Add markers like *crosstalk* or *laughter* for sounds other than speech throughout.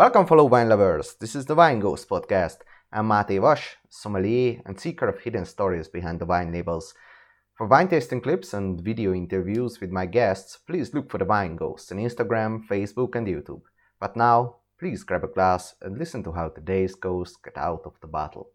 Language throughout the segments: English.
Welcome, fellow wine lovers. This is the Wine Ghost podcast. I'm Mate Vash, sommelier and seeker of hidden stories behind the wine labels. For wine tasting clips and video interviews with my guests, please look for the Wine Ghost on Instagram, Facebook, and YouTube. But now, please grab a glass and listen to how today's ghosts get out of the bottle.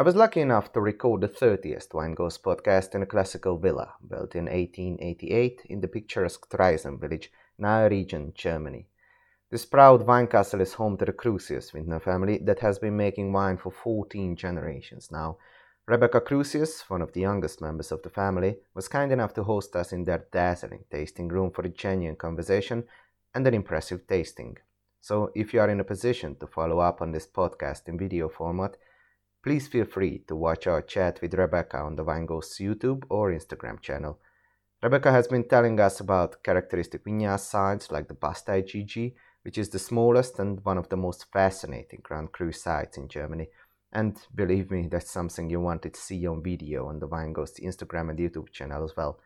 I was lucky enough to record the 30th Wine Ghost podcast in a classical villa built in 1888 in the picturesque Traisen village, Nahe region, Germany. This proud wine castle is home to the Crusius Vintner family that has been making wine for 14 generations now. Rebecca Crusius, one of the youngest members of the family, was kind enough to host us in their dazzling tasting room for a genuine conversation and an impressive tasting. So, if you are in a position to follow up on this podcast in video format, Please feel free to watch our chat with Rebecca on the Wine Ghosts YouTube or Instagram channel. Rebecca has been telling us about characteristic vineyard sites like the Bastei GG, which is the smallest and one of the most fascinating Grand Cru sites in Germany. And believe me, that's something you wanted to see on video on the Wine Ghosts Instagram and YouTube channel as well.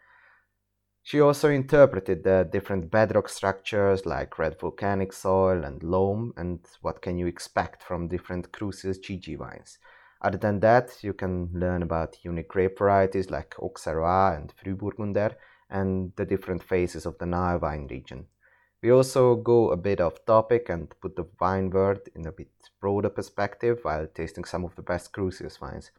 She also interpreted the different bedrock structures like red volcanic soil and loam and what can you expect from different Crusius GG vines. Other than that, you can learn about unique grape varieties like Auxerrois and Frühburgunder and the different phases of the Nahe wine region. We also go a bit off topic and put the wine world in a bit broader perspective while tasting some of the best Crusius wines.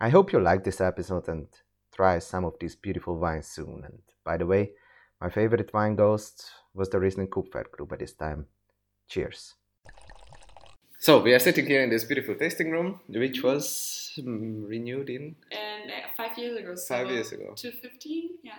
I hope you like this episode and try some of these beautiful wines soon. And by the way, my favorite wine ghost was the Riesling Kupfergrube this time. Cheers! So we are sitting here in this beautiful tasting room, which was um, renewed in and uh, five years ago. So five years ago. Two fifteen, yeah.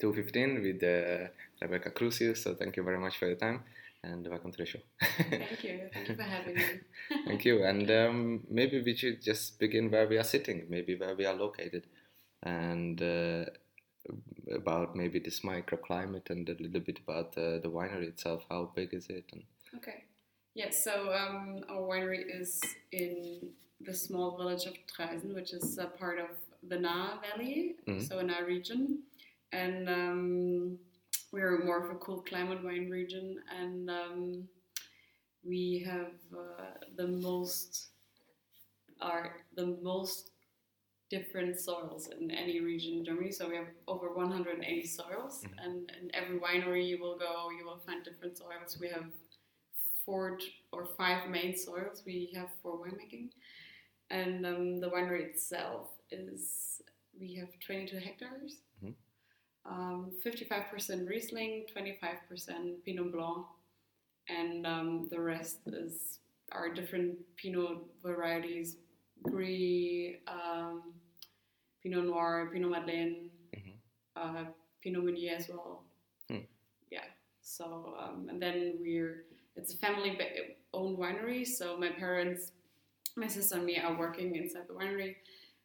2015 with uh, Rebecca Crusius. So thank you very much for your time and welcome to the show. *laughs* thank you. Thank you for having me. *laughs* thank you. And um, maybe we should just begin where we are sitting, maybe where we are located, and uh, about maybe this microclimate and a little bit about uh, the winery itself. How big is it? And okay. Yes, so um, our winery is in the small village of Traisen, which is a part of the Nahe Valley, mm-hmm. so in our region. And um, we're more of a cool climate wine region, and um, we have uh, the most are the most different soils in any region in Germany. So we have over 180 soils, mm-hmm. and in every winery you will go, you will find different soils. We have four or five main soils we have for winemaking. And um, the winery itself is, we have 22 hectares, mm-hmm. um, 55% Riesling, 25% Pinot Blanc, and um, the rest is our different Pinot varieties, Gris, um, Pinot Noir, Pinot Madeleine, mm-hmm. uh, Pinot Meunier as well. Mm. Yeah. So um, and then we're it's a family owned winery. So my parents, my sister and me are working inside the winery.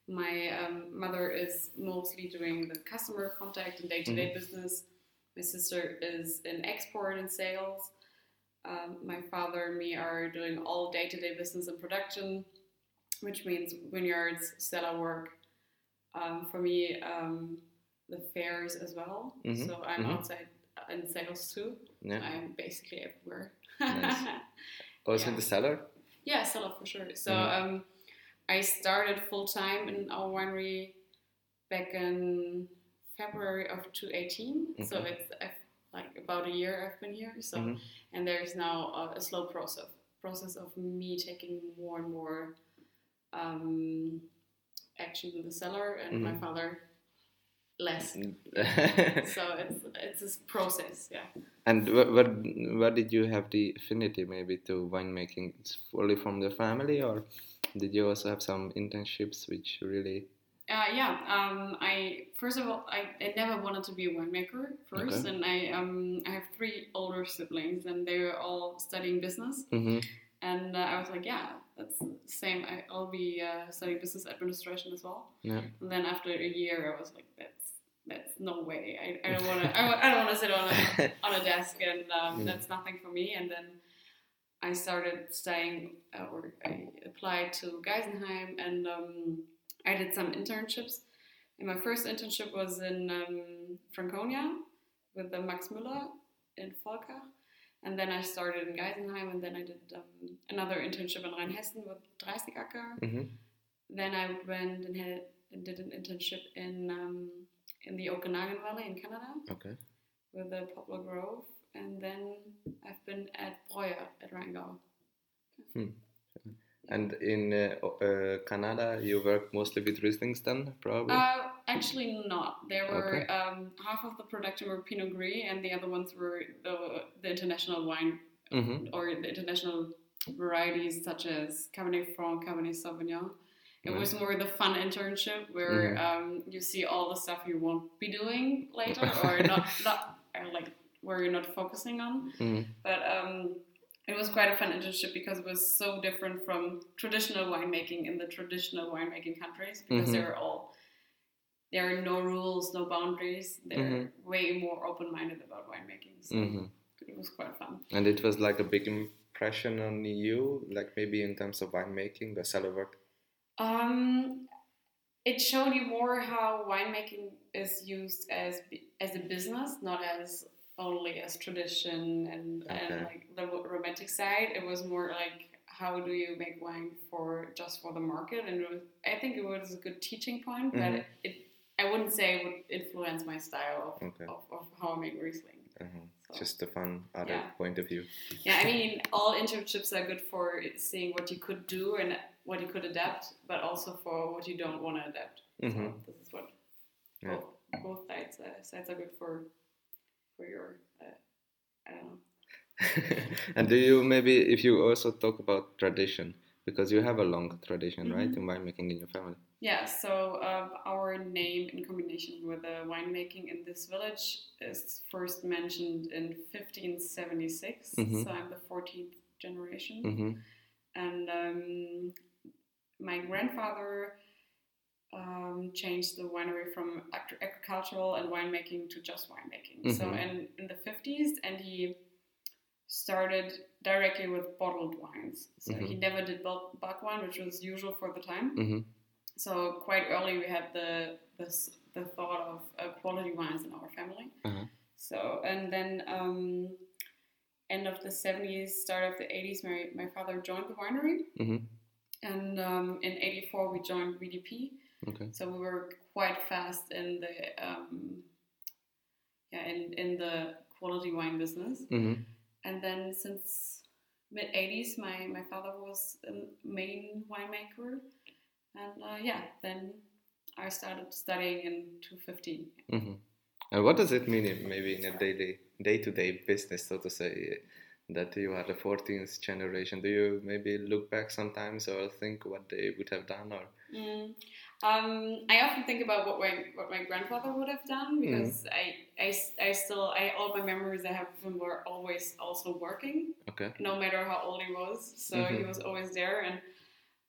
My um, mother is mostly doing the customer contact and day to day business. My sister is in export and sales. Um, my father and me are doing all day to day business and production, which means vineyards, cellar work. Um, for me, um, the fairs as well. Mm-hmm. So I'm mm-hmm. outside in sales too. Yeah. I'm basically everywhere nice. Also *laughs* oh, yeah. in the cellar? Yeah, cellar for sure. So mm-hmm. um, I started full time in our winery back in February of 2018. Okay. So it's like about a year I've been here. So mm-hmm. and there's now a, a, slow process process of me taking more and more um, action in the cellar, and mm-hmm. my father less. Mm. *laughs* so it's it's a process, yeah. And what, what what did you have the affinity maybe to winemaking? It's fully from the family, or did you also have some internships which really? Uh, yeah, um, I first of all, I, I never wanted to be a winemaker first, okay. and I um, I have three older siblings, and they were all studying business, mm-hmm. and uh, I was like, yeah, that's the same. I, will be uh, studying business administration as well. Yeah. And then after a year, I was like, that's that's no way. I, I don't want to. I, I, don't want to sit on a *laughs* on a desk, and um, mm. that's nothing for me. And then I started staying, uh, or I applied to Geisenheim and um, I did some internships. And my first internship was in um, Franconia with the Max Müller in Volkach. And then I started in Geisenheim and then I did um, another internship in Rheinhessen with Dreißigacker. Mhm. Then I went and, had, and did an internship in um, in the Okanagan Valley in Canada Okay. with the Poplar Grove. And then I've been at Breuer at Rheingau. And in uh, uh, Canada, you work mostly with Rieslings then, probably? Uh, actually, not. There were Okay. um, half of the production were Pinot Gris, and the other ones were the the international wine mm-hmm. or the international varieties such as Cabernet Franc, Cabernet Sauvignon. It was more the fun internship where Mhm. um, you see all the stuff you won't be doing later, *laughs* or not, not or like where you're not focusing on. Mhm. But um, it was quite a fun internship because it was so different from traditional winemaking in the traditional winemaking countries because Mhm. they're all there are no rules, no boundaries. They're way more open-minded about winemaking. So Mhm. it was quite fun. And it was like a big impression on you, like maybe in terms of winemaking, the cellar work. Um, it showed you more how winemaking is used as as a business, not as only as tradition and, Okay. and like the romantic side. It was more like how do you make wine for just for the market, and it was, I think it was a good teaching point. But Mhm. it, it I wouldn't say it would influence my style of, Okay. of, of how I make Riesling. Uh-huh. So. Just a fun other Yeah. point of view. Yeah, I *laughs* mean, all internships are good for seeing what you could do and what you could adapt, but also for what you don't want to adapt. Mhm. So this is what Yeah. both, both sides uh, sides are good for for your uh, I don't know. *laughs* and do you maybe if you also talk about tradition because you have a long tradition right Mhm. in winemaking in your family Yeah, so um, our name in combination with the winemaking in this village is first mentioned in 1576. Mhm. So I'm the 14th generation. mm-hmm. and um, my grandfather um, changed the winery from agricultural and winemaking to just winemaking. So Mhm. in, in the 50s, and he started directly with bottled wines. So he Mhm. never did bulk, bulk wine, which was usual for the time. Mm-hmm. So quite early, we had the the, the thought of uh, quality wines in our family. Uh-huh. So and then um, end of the 70s, start of the 80s, my, my father joined the winery. And um, in 84, we joined VDP. okay So we were quite fast in the um, yeah in, in the quality wine business. mm-hmm. And then since mid 80s, my, my father was the main winemaker. And uh, yeah, then I started studying in 2015. Mm-hmm. and what does it mean in, maybe in a daily day-to-day business so to say that you are the 14th generation. Do you maybe look back sometimes or think what they would have done or? Mm. Um, I often think about what my what my grandfather would have done because I I I still I all my memories I have of him were always also working okay. no matter how old he was. So he Mhm. was always there and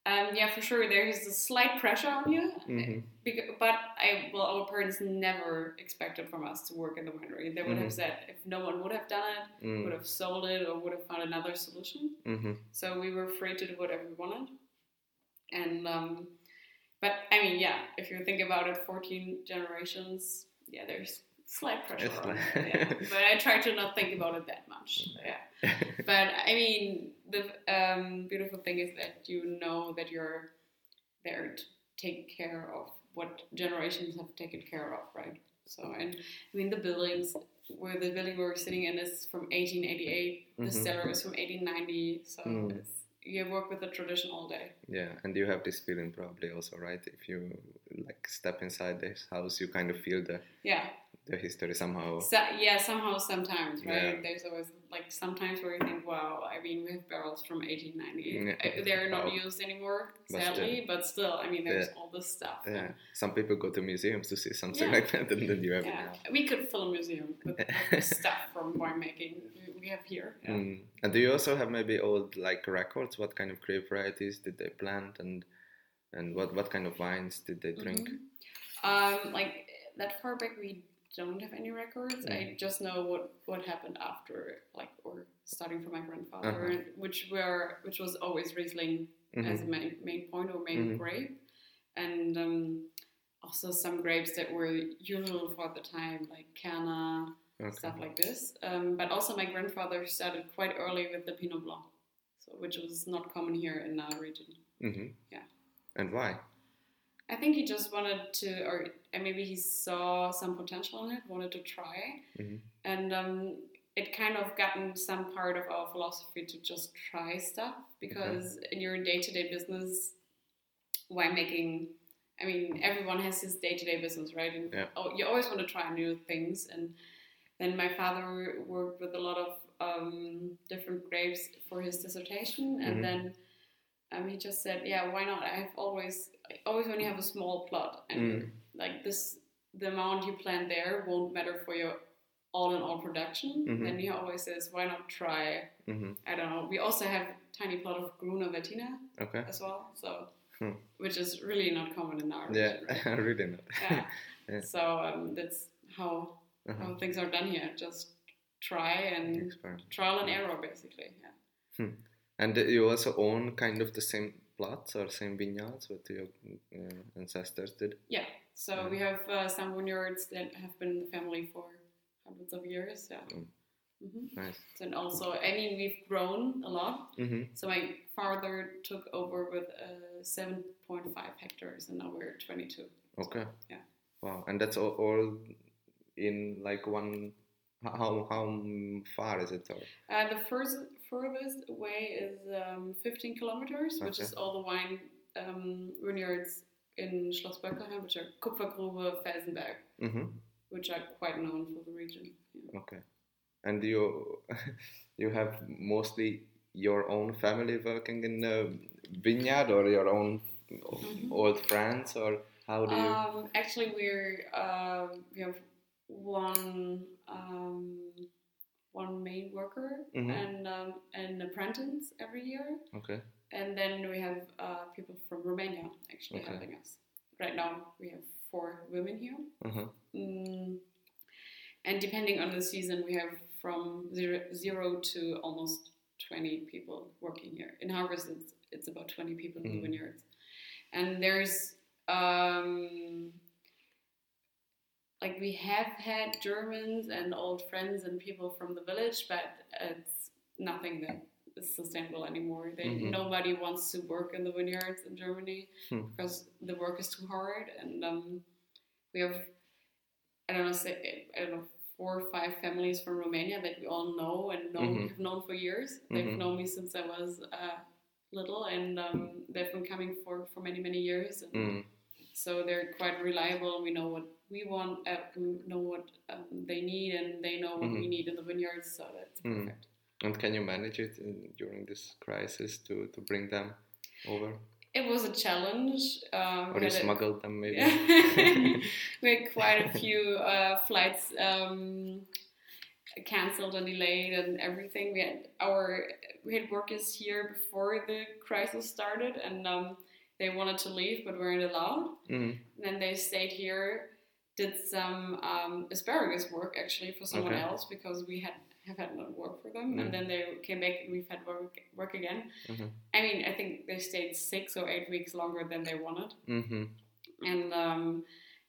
um, yeah for sure there is a slight pressure on you mm-hmm. Because, but I well, our parents never expected from us to work in the winery. They would have Mhm. said if no one would have done it, Mm. would have sold it, or would have found another solution. Mm-hmm. So we were free to do whatever we wanted. And um, but I mean, yeah, if you think about it, fourteen generations, yeah, there's slight pressure. On it, yeah. *laughs* But I try to not think about it that much. Yeah. *laughs* But I mean, the um, beautiful thing is that you know that you're there to take care of what generations have taken care of, right? So, and I mean, the buildings where the building we're sitting in is from 1888. The Mhm. cellar is from 1890. So Mm. it's, you work with the tradition all day. Yeah, and you have this feeling probably also, right? If you like step inside this house, you kind of feel the Yeah. The history somehow. So, yeah, somehow, sometimes, right? Yeah. There's always like sometimes where you think, wow, I mean, we have barrels from 1890. Yeah. Uh, They're not Wow. used anymore, But sadly, but still, I mean, there's Yeah. all this stuff. Yeah, some people go to museums to see something like that, and then you have. Yeah, we could fill a museum *laughs* with, stuff from winemaking we- we have here. Mm. And do you also have maybe old like records? What kind of grape varieties did they plant, and and what what kind of wines did they drink? Mhm. Um, like that far back, we don't have any records. I Mm. just know what what happened after, like, or starting from my grandfather, Uh-huh. which were which was always Riesling as a main main point or main Mhm. grape, and um, also some grapes that were usual for the time, like Kerner, Okay. stuff like this. Um, but also, my grandfather started quite early with the Pinot Blanc, so which was not common here in our region. Mhm. Yeah. And why? I think he just wanted to, or and maybe he saw some potential in it, wanted to try, Mhm. and um, it kind of gotten some part of our philosophy to just try stuff because in your day-to-day business, winemaking, I mean, everyone has his day-to-day business, right? And Yeah. oh, you always want to try new things, and then my father worked with a lot of um, different grapes for his dissertation, and Mhm. then um, he just said, "Yeah, why not? I've always, I always when you have a small plot, and Mm. like this, the amount you plant there won't matter for your all-in-all production. Mhm. Then he always says, why not try? Mhm. I don't know. We also have tiny plot of Grüner Veltliner Okay. as well, so Hmm. which is really not common in our Yeah, region, right? *laughs* Really not. yeah. *laughs* Yeah. So um, that's how Uh-huh. how things are done here. Just try and trial and error, basically. Yeah. And you also own kind of the same plots or same vineyards what your uh, ancestors did. Yeah. So Yeah. we have uh, some vineyards that have been in the family for hundreds of years. Yeah. Mm. hmm Nice. And also, I mean, we've grown a lot. Mm-hmm. So my father took over with uh, 7.5 hectares, and now we're 22. Okay. Yeah. Wow. And that's all, all in like one. How how far is it? Or? Uh, the first furthest away is um, 15 kilometers, which is all the wine um, vineyards in Schloss which are Kupfergrube, Felsenberg, Mm-hmm. which are quite known for the region. Yeah. Okay. And you *laughs* you have mostly your own family working in the vineyard or your own Mhm. old friends or how do you? Um, actually, we're um we have one um, one main worker Mhm. and um, an apprentice every year, okay. and then we have uh, people from Romania actually Okay. helping us. Right now, we have four women here, Uh-huh. mm, and depending on the season, we have from zero, zero to almost twenty people working here. In harvest, it's, it's about twenty people in the Mhm. vineyards, and there's um, like we have had Germans and old friends and people from the village, but it's nothing that is sustainable anymore. They, Mhm. Nobody wants to work in the vineyards in Germany Hmm. because the work is too hard, and um, we have I don't know say I don't know four or five families from Romania that we all know and know Mhm. have known for years. They've Mhm. known me since I was uh, little, and um, they've been coming for for many many years. And, Mm. so they're quite reliable. We know what we want, uh, we know what um, they need, and they know what we Mhm. need in the vineyards. So that's Mhm. perfect. And can you manage it in, during this crisis to, to bring them over? It was a challenge. Um, Or you a- smuggled them maybe? *laughs* we had quite a *laughs* few uh, flights um, cancelled and delayed and everything. We had our we had workers here before the crisis started, and um, they wanted to leave but weren't allowed. Mhm. And then they stayed here, did some um, asparagus work actually for someone Okay. else because we had have had no work for them. Mm. And then they came back and we've had work work again. Mhm. I mean, I think they stayed six or eight weeks longer than they wanted, Mhm. and um,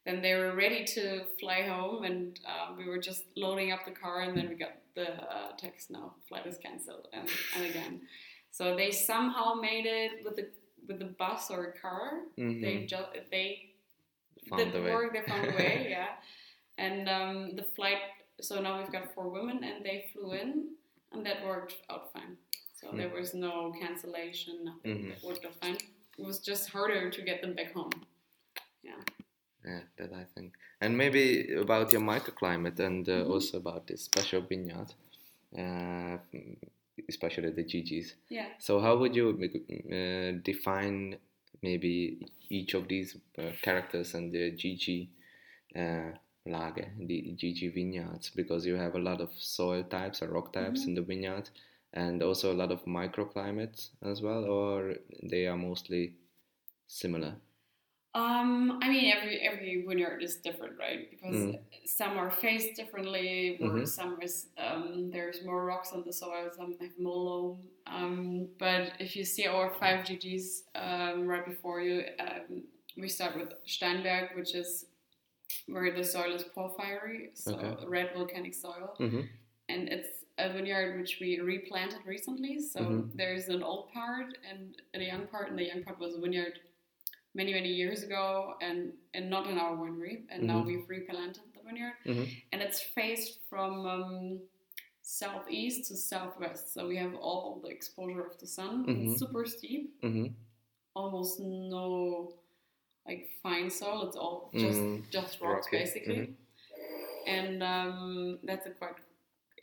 then they were ready to fly home, and uh, we were just loading up the car, and then we got the uh, text now flight is cancelled, and, and again. So they somehow made it with the with the bus or a car. Mhm. They just they Found the the way. work, they found a way, *laughs* yeah. And um, the flight, so now we've got four women, and they flew in, and that worked out fine. So Hmm. there was no cancellation, nothing. Mhm. That worked out fine. It was just harder to get them back home. Yeah, Yeah, that I think. And maybe about your microclimate and uh, Mhm. also about this special vineyard, uh, especially the GGs. Yeah. So how would you uh, define maybe each of these uh, characters and the GG uh, lage, the GG vineyards? Because you have a lot of soil types or rock types Mhm. in the vineyard, and also a lot of microclimates as well, or they are mostly similar. Um, I mean, every every vineyard is different, right? Because Mm. some are faced differently, or Mhm. some is um, there's more rocks on the soil, some have more loam. Um, but if you see our five GGs um, right before you, um, we start with Steinberg, which is where the soil is porphyry, so Okay. red volcanic soil, Mhm. and it's a vineyard which we replanted recently. So Mhm. there's an old part and a young part, and the young part was a vineyard many many years ago and and not in our winery and now Mhm. we've replanted the vineyard Mhm. and it's faced from um, southeast to southwest so we have all the exposure of the sun Mhm. it's super steep Mhm. almost no like fine soil it's all just Mhm. just rocks Rocky, basically mhm. and um, that's a quite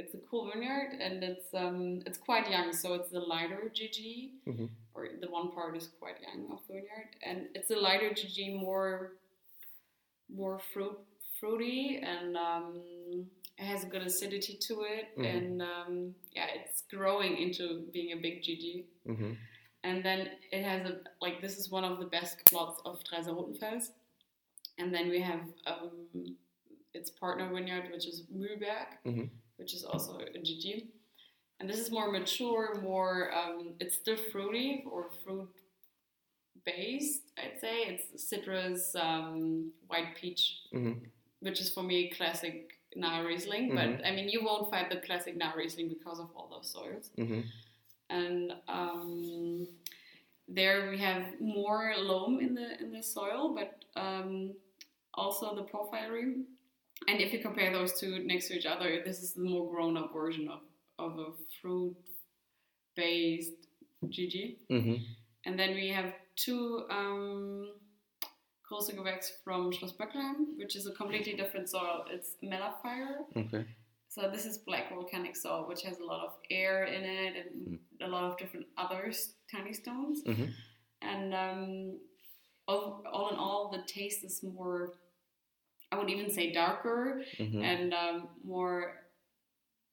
it's a cool vineyard and it's um, it's quite young so it's the lighter gg. Or the one part is quite young of the vineyard and it's a lighter gg more more fruit fruity and um, it has a good acidity to it Mhm. and um, yeah it's growing into being a big gg Mhm. and then it has a like this is one of the best plots of Traiser Rotenfels. And then we have um, its partner vineyard, which is Mühlberg, Mhm. which is also a GG. And this is more mature, more um, it's still fruity or fruit based. I'd say it's citrus, um, white peach, Mhm. which is for me classic Nahe Riesling. But I mean, you won't find the classic Nahe Riesling because of all those soils Mhm. and um, there we have more loam in the in the soil, but um, also the porphyry. And if you compare those two next to each other, this is the more grown up version of, of a fruit based GG. Mhm. And then we have two um, Gewächs from Schloss Böckelheim, which is a completely different soil. It's Melaphyr. Okay. So this is black volcanic soil, which has a lot of air in it and a lot of different other tiny stones. Mhm. And um, all, all in all, the taste is more, I would even say darker Mhm. and um, more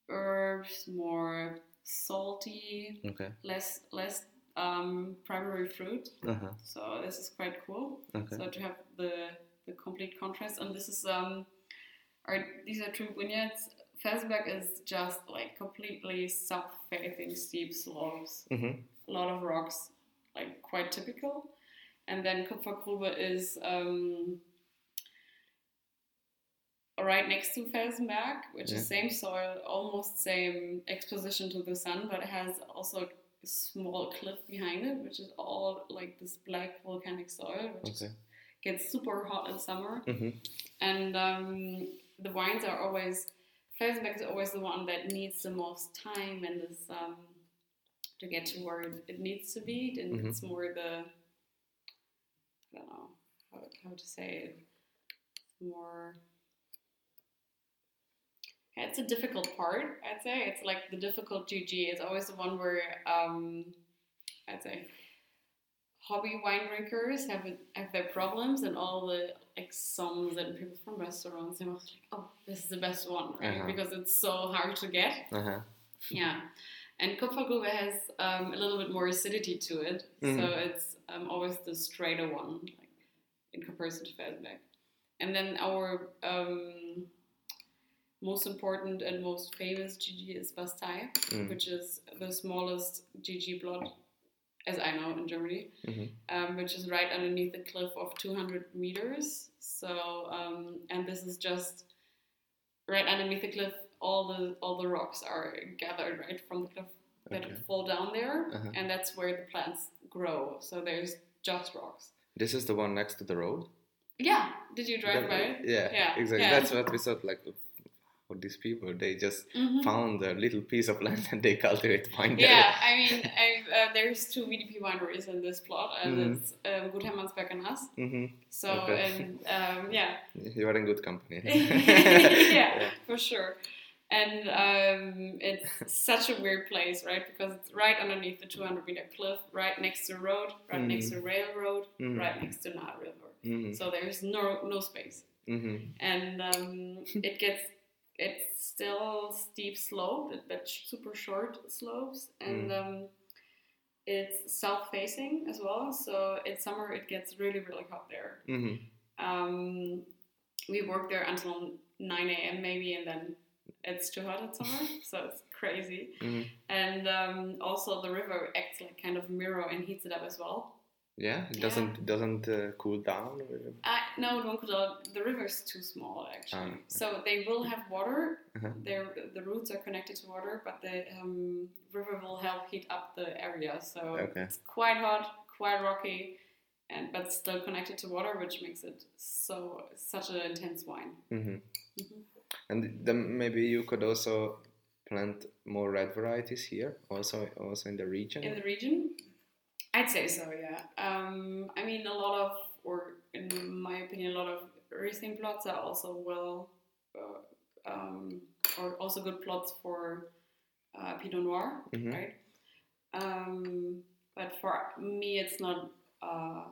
herbs, more salty, Okay. less less um, primary fruit. Uh-huh. So this is quite cool. Okay. So to have the the complete contrast, and this is um, are these are two vineyards. Felsberg is just like completely south-facing steep slopes, Mhm. a lot of rocks, like quite typical. And then Kupfergrube is um, right next to Felsenberg, which Yeah. is same soil, almost same exposition to the sun, but it has also a small cliff behind it, which is all like this black volcanic soil, which is Okay. gets super hot in summer. Mhm. And um, the wines are always, Felsenberg is always the one that needs the most time and is um, to get to where it, needs to be. And Mhm. it's more the, I don't know how, how to say it, more. It's a difficult part, I'd say. It's like the difficult GG. It's always the one where, um, I'd say, hobby wine drinkers have have their problems, and all the like soms and people from restaurants, they're always like, "Oh, this is the best one," right? Uh-huh. Because it's so hard to get. Uh-huh. Yeah, and Kupfergrube has um, a little bit more acidity to it, so Mhm. it's um, always the straighter one, like in comparison to Felsenberg. And then our um, most important and most famous GG is Bastei, Mm. which is the smallest GG plot, as I know, in Germany, Mhm. um, which is right underneath the cliff of 200 meters. So, um, and this is just right underneath the cliff. All the all the rocks are gathered right from the cliff that Okay. fall down there, Uh-huh. and that's where the plants grow. So there's just rocks. This is the one next to the road. Yeah. Did you drive That- by? Yeah, Yeah, exactly. yeah. That's what we thought. Like, oh, these people, they just Mhm. found a little piece of land *laughs* and they cultivate wine there. Yeah, I mean, uh, there's two VDP wineries in this plot, and Mhm. it's um, Gut Hermannsberg and Hass. hmm So, Okay. and um, yeah, *laughs* You are in good company. *laughs* yeah, for sure. And um, it's such a weird place, right? Because it's right underneath the 200 meter cliff, right next to the road, right next to the railroad, Mhm. right next to Nahe River. hmm So there's no no space, and um, it gets it's still steep slope, but super short slopes, and Mm. um, it's south-facing as well, so in summer it gets really, really hot there. hmm Um, we work there until 9 a.m. maybe, and then it's too hot in summer, *laughs* so it's crazy. hmm And um, also the river acts like kind of mirror and heats it up as well. Yeah, it doesn't doesn't uh, cool down. Uh, no, it won't cool down. The river is too small actually. Ah. So they will have water. Uh-huh. Their the roots are connected to water, but the um, river will help heat up the area. So Okay. it's quite hot, quite rocky, and but still connected to water, which makes it so such an intense wine. hmm Mhm. And then maybe you could also plant more red varieties here, also also in the region. In the region, I'd say so. Yeah. Um, I mean, a lot of, or in my opinion, a lot of Riesling plots are also well, uh, um, or also good plots for uh, Pinot Noir, Mhm. right? Um, but for me, it's not. Uh,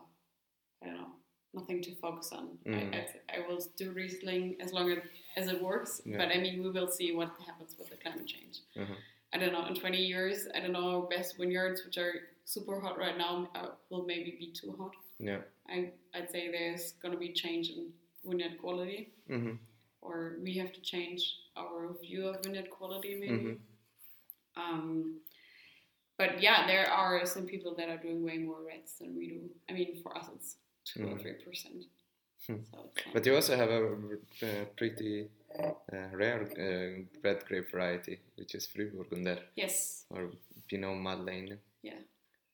I don't know. Nothing to focus on. Mhm. I, I, I will do Riesling as long as, as it works. Yeah. But I mean, we will see what happens with the climate change. Mhm. I don't know, in 20 years, I don't know, best vineyards, which are super hot right now, uh, will maybe be too hot. Yeah. I, I'd say there's going to be change in vineyard quality, hmm or we have to change our view of vineyard quality, maybe. Mhm. Um, but yeah, there are some people that are doing way more reds than we do. I mean, for us, it's 2 or Mhm. 3%. Hmm. So But you also have a uh, pretty uh, rare uh, red grape variety, which is Frühburgunder yes, or Pinot Madeleine.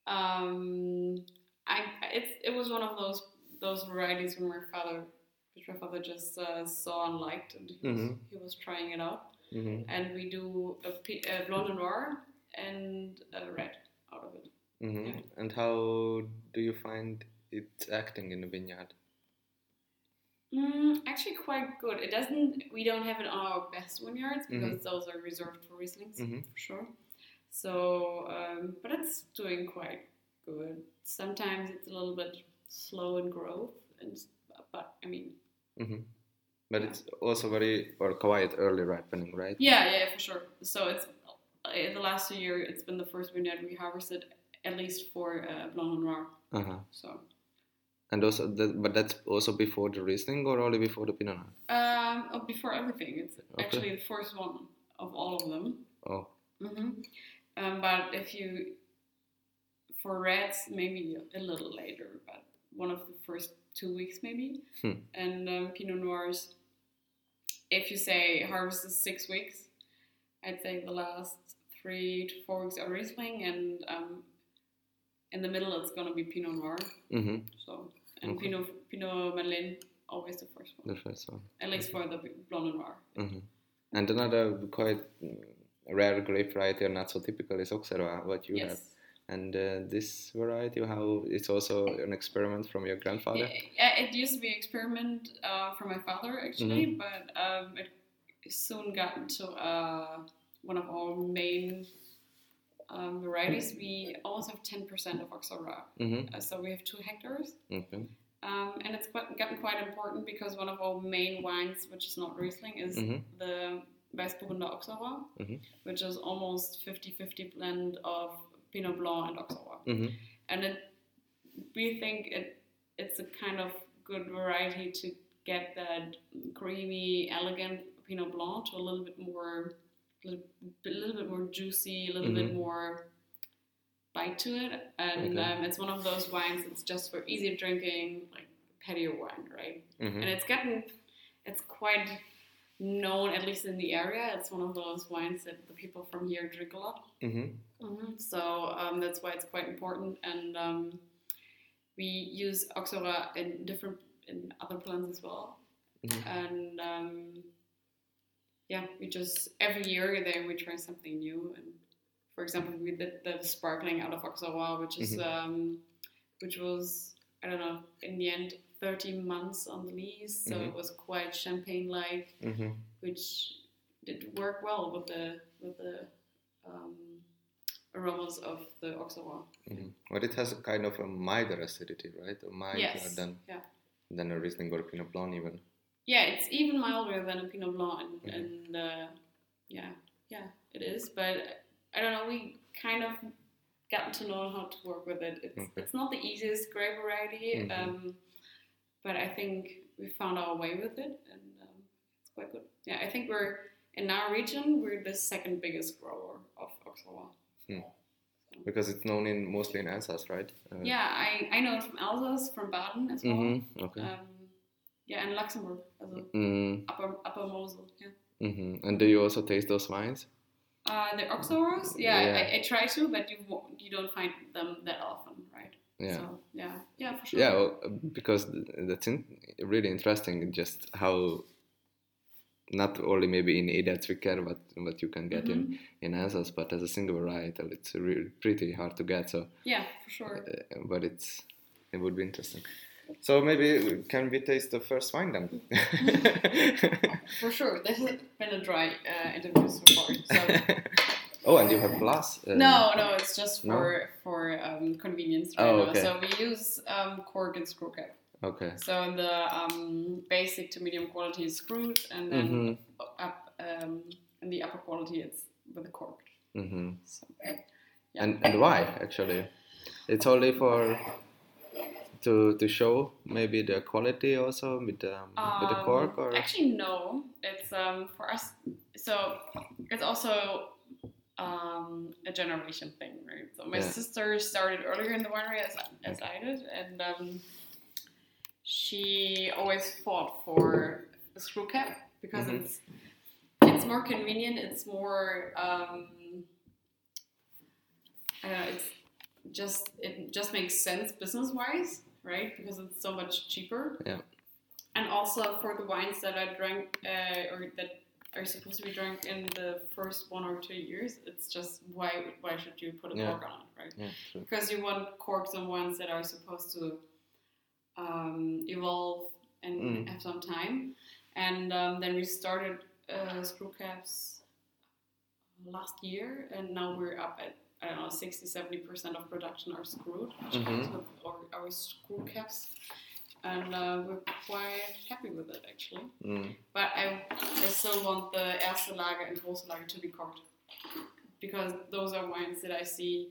Um, I it's it was one of those those varieties when my father, which my father just uh, saw and liked, and he was, Mhm. he was trying it out. hmm And we do a, P- a Blanc de Noir and a red out of it. hmm Yeah. And how do you find it acting in the vineyard? Mm, actually, quite good. It doesn't. We don't have it on our best vineyards because those are reserved for Rieslings Mhm. for sure. So, um, but it's doing quite good. Sometimes it's a little bit slow in growth, and but I mean, hmm But it's also very or quite early ripening, right? Yeah, yeah, for sure. So it's uh, the last year. It's been the first vineyard we harvested, at least for uh, Blanc Noir. Uh-huh. So, And also, but that's also before the Riesling or only before the Pinot Noir? um, oh, before everything, it's Okay. actually the first one of all of them. Oh, hmm Um, but if you, for reds, maybe a little later, but one of the first two weeks maybe. Hmm. And um, Pinot Noirs, if you say harvest is six weeks, I'd say the last three to four weeks are Riesling, and um, in the middle it's gonna be Pinot Noir. hmm So and Okay. Pinot Pinot Madeleine always the first one, the first one. at least for the and Noir. hmm And another quite rare grape variety, or not so typical, is Auxerrois, what you have. And uh, this variety, how it's also an experiment from your grandfather. Yeah, it used to be an experiment uh, for my father actually, Mm-hmm. but um, it soon got into uh, one of our main um, varieties. We almost have 10% of Auxerrois, Mm-hmm. uh, so we have two hectares. Okay. Um, and it's quite, gotten quite important because one of our main wines, which is not Riesling, is Mhm. the Weißburgunder Auxerrois, Mhm. which is almost 50-50 blend of Pinot Blanc and Auxerrois Mm-hmm. and it, we think it it's a kind of good variety to get that creamy, elegant Pinot Blanc to a little bit more, little, a little bit more juicy, a little bit Mhm. more bite to it, and Okay. um, it's one of those wines that's just for easy drinking, like patio wine, right? Mm-hmm. And it's gotten, it's quite known at least in the area. It's one of those wines that the people from here drink a lot. Mm-hmm. Mhm. So um, that's why it's quite important, and um, we use Auxerrois in different in other plants as well. Mhm. And um, yeah, we just every year there we try something new. And for example, we did the sparkling out of Auxerrois, which is Mhm. um, which was I don't know in the end 13 months on the lees, so Mhm. it was quite champagne-like Mm-hmm. which did work well with the with the um, aromas of the Auxerrois. Mm-hmm. But it has a kind of a milder acidity, right? Or milder Yes. than Yeah. than a Riesling or a Pinot Blanc even. Yeah, it's even milder than a Pinot Blanc, and, Mhm. and uh, yeah, yeah, it is. But I don't know. We kind of gotten to know how to work with it. It's, Okay. it's not the easiest grape variety, Mhm. um, but I think we found our way with it, and um, it's quite good. Yeah, I think we're in our region we're the second biggest grower of Auxerrois. Because it's known in mostly in Alsace, right? Uh, Yeah, I, I know it from Alsace, from Baden as well. Mm-hmm. Okay. Um, yeah, and Luxembourg, also mm Upper Upper Mosel. Yeah. hmm And do you also taste those wines? Uh, the Auxerrois, yeah, Yeah. I, I try to, but you won't, you don't find them that often? Yeah. So yeah, yeah, for sure. Yeah, well, because th- that's in, really interesting. Just how not only maybe in Edelzwicker, but what you can get in Mhm. in Alsace, but as a single varietal, it's really pretty hard to get. So, Yeah, for sure. uh, but it's it would be interesting. So maybe can we taste the first wine then? *laughs* For sure. This has been a dry uh, interview so far. So *laughs* oh, and you have glass? uh, no, no, it's just No? for for um, convenience right Oh, now. okay. So we use um, cork and screw cap. Okay. So in the um, basic to medium quality is screwed, and then Mhm. up um, in the upper quality it's with the cork. Mm-hmm. So, yeah. And and why actually? It's only for to to show maybe the quality also with the with the Um, cork or Actually, no. It's um, for us. So it's also um, a generation thing, right? So my Yeah. sister started earlier in the winery as, as I did, and um, she always fought for a screw cap because Mhm. it's it's more convenient. It's more um, I don't know, it's just it just makes sense business wise, right? Because it's so much cheaper. Yeah. And also for the wines that I drank uh, or that are supposed to be drunk in the first one or two years, it's just why why should you put a Yeah. cork on it, right? yeah. Because you want corks on ones that are supposed to um, evolve and Mm. have some time. And um, then we started uh, screw caps last year, and now we're up at I don't know 60 70 percent of production are screwed, Mhm. with our, our screw caps, and uh, we're quite happy with it actually. Mm. But I, I still want the Erste Lage and Große Lage to be corked because those are wines that I see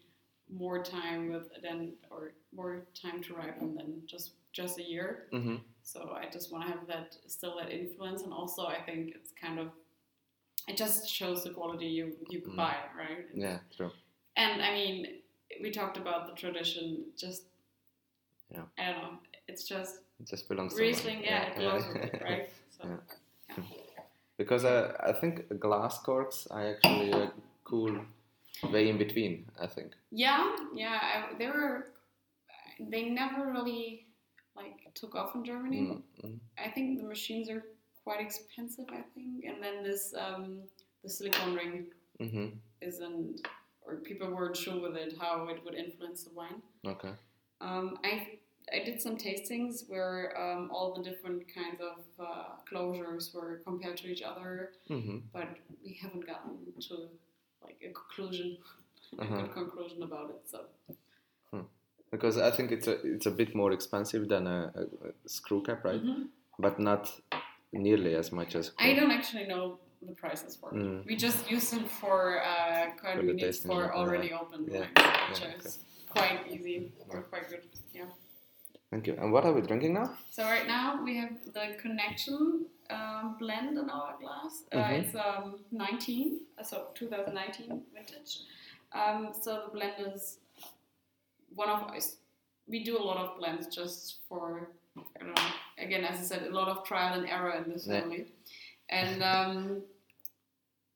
more time with than or more time to ripen than just just a year. hmm So I just want to have that still that influence, and also I think it's kind of it just shows the quality you you Mm. buy, right? Yeah, true. And I mean, we talked about the tradition. Just Yeah. I don't know. It's just It just belongs to Riesling. Yeah, it goes with it, right? *laughs* So Yeah. because uh, I think glass corks are actually a cool way in between. I think. Yeah, yeah. I, they were. They never really like took off in Germany. Mm, mm. I think the machines are quite expensive. I think, and then this um, the silicone ring hmm isn't, or people weren't sure with it how it would influence the wine. Okay. Um, I I did some tastings where um, all the different kinds of uh, closures were compared to each other, hmm but we haven't gotten to like a conclusion, *laughs* a Uh-huh. good conclusion about it. So. Because I think it's a it's a bit more expensive than a, a, a screw cap, right? Mhm. But not nearly as much as. I don't actually know the prices for it. Mm. We just use them for uh, convenience for yeah. already open Yeah, which yeah, is quite easy or quite good. Yeah. Thank you. And what are we drinking now? So right now we have the Connection um, blend in our glass. Uh, Mhm. It's um, 19, uh, so 2019 vintage. Um, so the blend is one of us. We do a lot of blends just for I don't know. Again, as I said, a lot of trial and error in this Yeah. family, and um,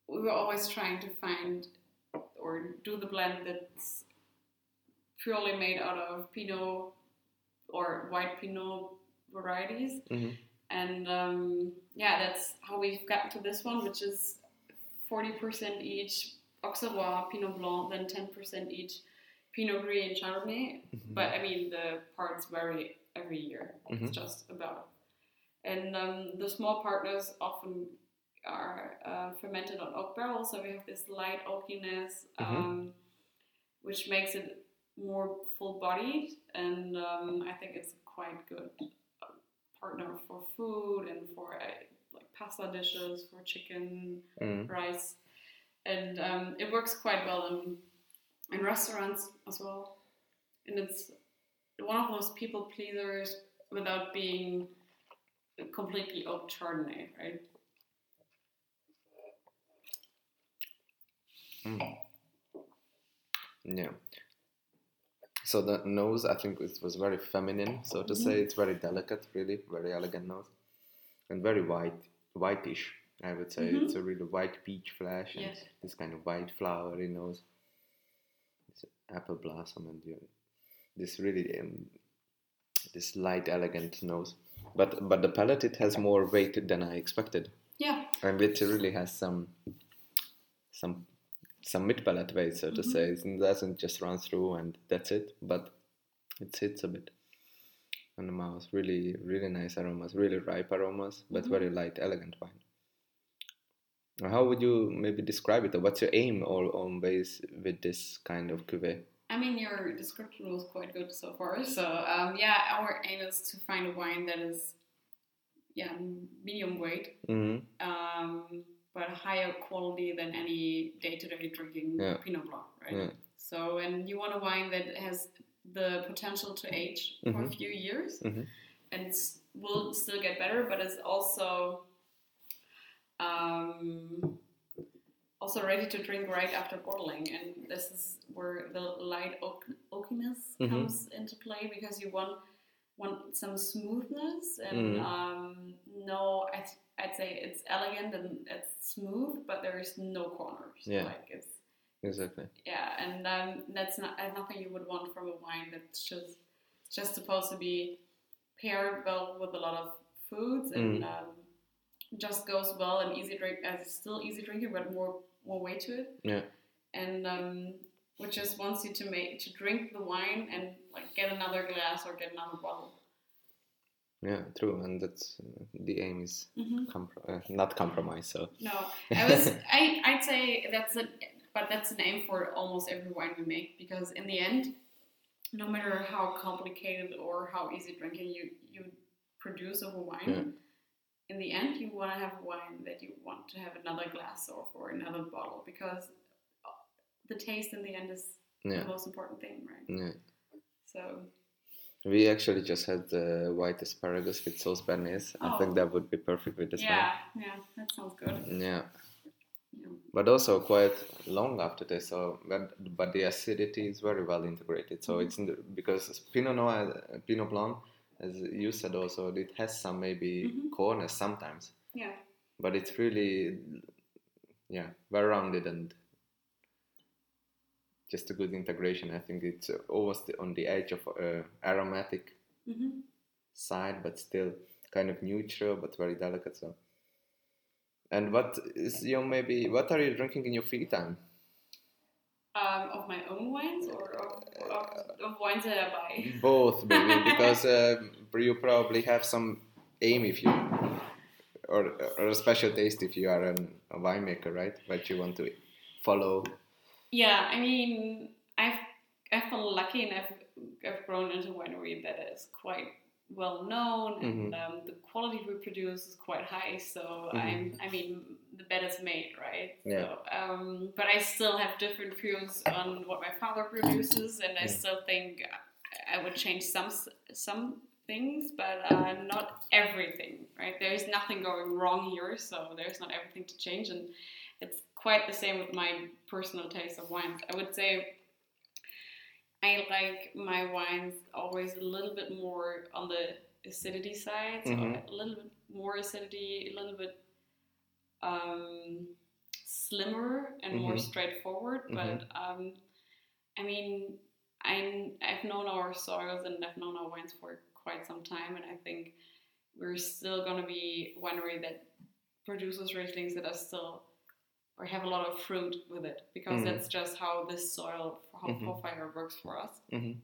we were always trying to find or do the blend that's purely made out of Pinot or white Pinot varieties. Mhm. And um, yeah, that's how we've gotten to this one, which is 40% each Auxerrois Pinot Blanc, then 10% each Pinot Gris and Chardonnay. But I mean, the parts vary every year. Mhm. It's just about. And um, the small partners often are uh, fermented on oak barrels, so we have this light oakiness, Mhm. um, which makes it more full-bodied, and um, I think it's quite good uh, partner for food and for uh, like pasta dishes, for chicken, Mm. rice, and um, it works quite well in in restaurants as well. And it's one of those people pleasers without being completely oak Chardonnay, right? Mm. Yeah. So the nose, I think, it was very feminine, so to say. It's very delicate, really, very elegant nose, and very white, whitish. I would say mm-hmm. it's a really white peach flesh and yes. this kind of white flowery nose. It's apple blossom and you, this really um, this light, elegant nose. But but the palate it has more weight than I expected. Yeah. And it really has some some some mid palate weight, so to mm-hmm. say. It doesn't just run through and that's it, but it sits a bit on the mouth. Really, really nice aromas, really ripe aromas, but mm-hmm. very light, elegant wine. How would you maybe describe it? Or what's your aim or always with this kind of cuvee? I mean, your description was quite good so far. So um, yeah, our aim is to find a wine that is yeah medium weight, mm-hmm. um, but higher quality than any day-to-day drinking yeah. Pinot Blanc, right? Yeah. So and you want a wine that has the potential to age mm-hmm. for a mm-hmm. few years mm-hmm. and will still get better, but it's also um, also ready to drink right after bottling. And this is where the light oak, oakiness mm-hmm. comes into play because you want want some smoothness and mm. um, no, I'd, I'd say it's elegant and it's smooth, but there is no corners. Yeah. Like it's exactly. Yeah, and um, that's not nothing you would want from a wine that's just just supposed to be paired well with a lot of foods and mm. um, just goes well and easy drink as still easy drinking, but more more weight to it. Yeah. And um, which just wants you to make to drink the wine and like get another glass or get another bottle. Yeah, true, and that's the aim is mm-hmm. compro- uh, not compromise. So no, *laughs* I was I I'd say that's a but that's an aim for almost every wine we make because in the end, no matter how complicated or how easy drinking you you produce of a wine. Yeah in the end, you want to have wine that you want to have another glass or for another bottle because the taste in the end is yeah. the most important thing, right? Yeah. So. We actually just had the white asparagus with sauce béarnaise. Oh. I think that would be perfect with this yeah, wine. Yeah, that sounds good. Yeah. yeah. But also quite long after this, so but, but the acidity is very well integrated. So mm-hmm. it's the, because Pinot Noir, Pinot Blanc as you said also it has some maybe mm-hmm. corners sometimes yeah but it's really yeah well rounded and just a good integration i think it's almost on the edge of uh, aromatic mm-hmm. side but still kind of neutral but very delicate so and what is your maybe what are you drinking in your free time um, of my own wines or of, of, of, wines that I buy? *laughs* Both, maybe, *laughs* because uh, you probably have some aim if you, or, or a special taste if you are an, a winemaker, right? But you want to follow. Yeah, I mean, I've I've been lucky and I've I've grown into a winery that is quite well known and mm-hmm. um, the quality we produce is quite high. So mm-hmm. I'm I mean the bed is made, right? Yeah. So, um, but I still have different views on what my father produces, and I still think I would change some some things, but uh, not everything, right? There is nothing going wrong here, so there's not everything to change, and it's quite the same with my personal taste of wines. I would say I like my wines always a little bit more on the acidity side, so mm-hmm. a little bit more acidity, a little bit um, slimmer and mm-hmm. more straightforward. Mm-hmm. But um, I mean, I, I've known our soils and I've known our wines for quite some time, and I think we're still going to be winery that produces Rieslings that are still or have a lot of fruit with it because mm-hmm. that's just how this soil how mm-hmm. works for us. Mm-hmm.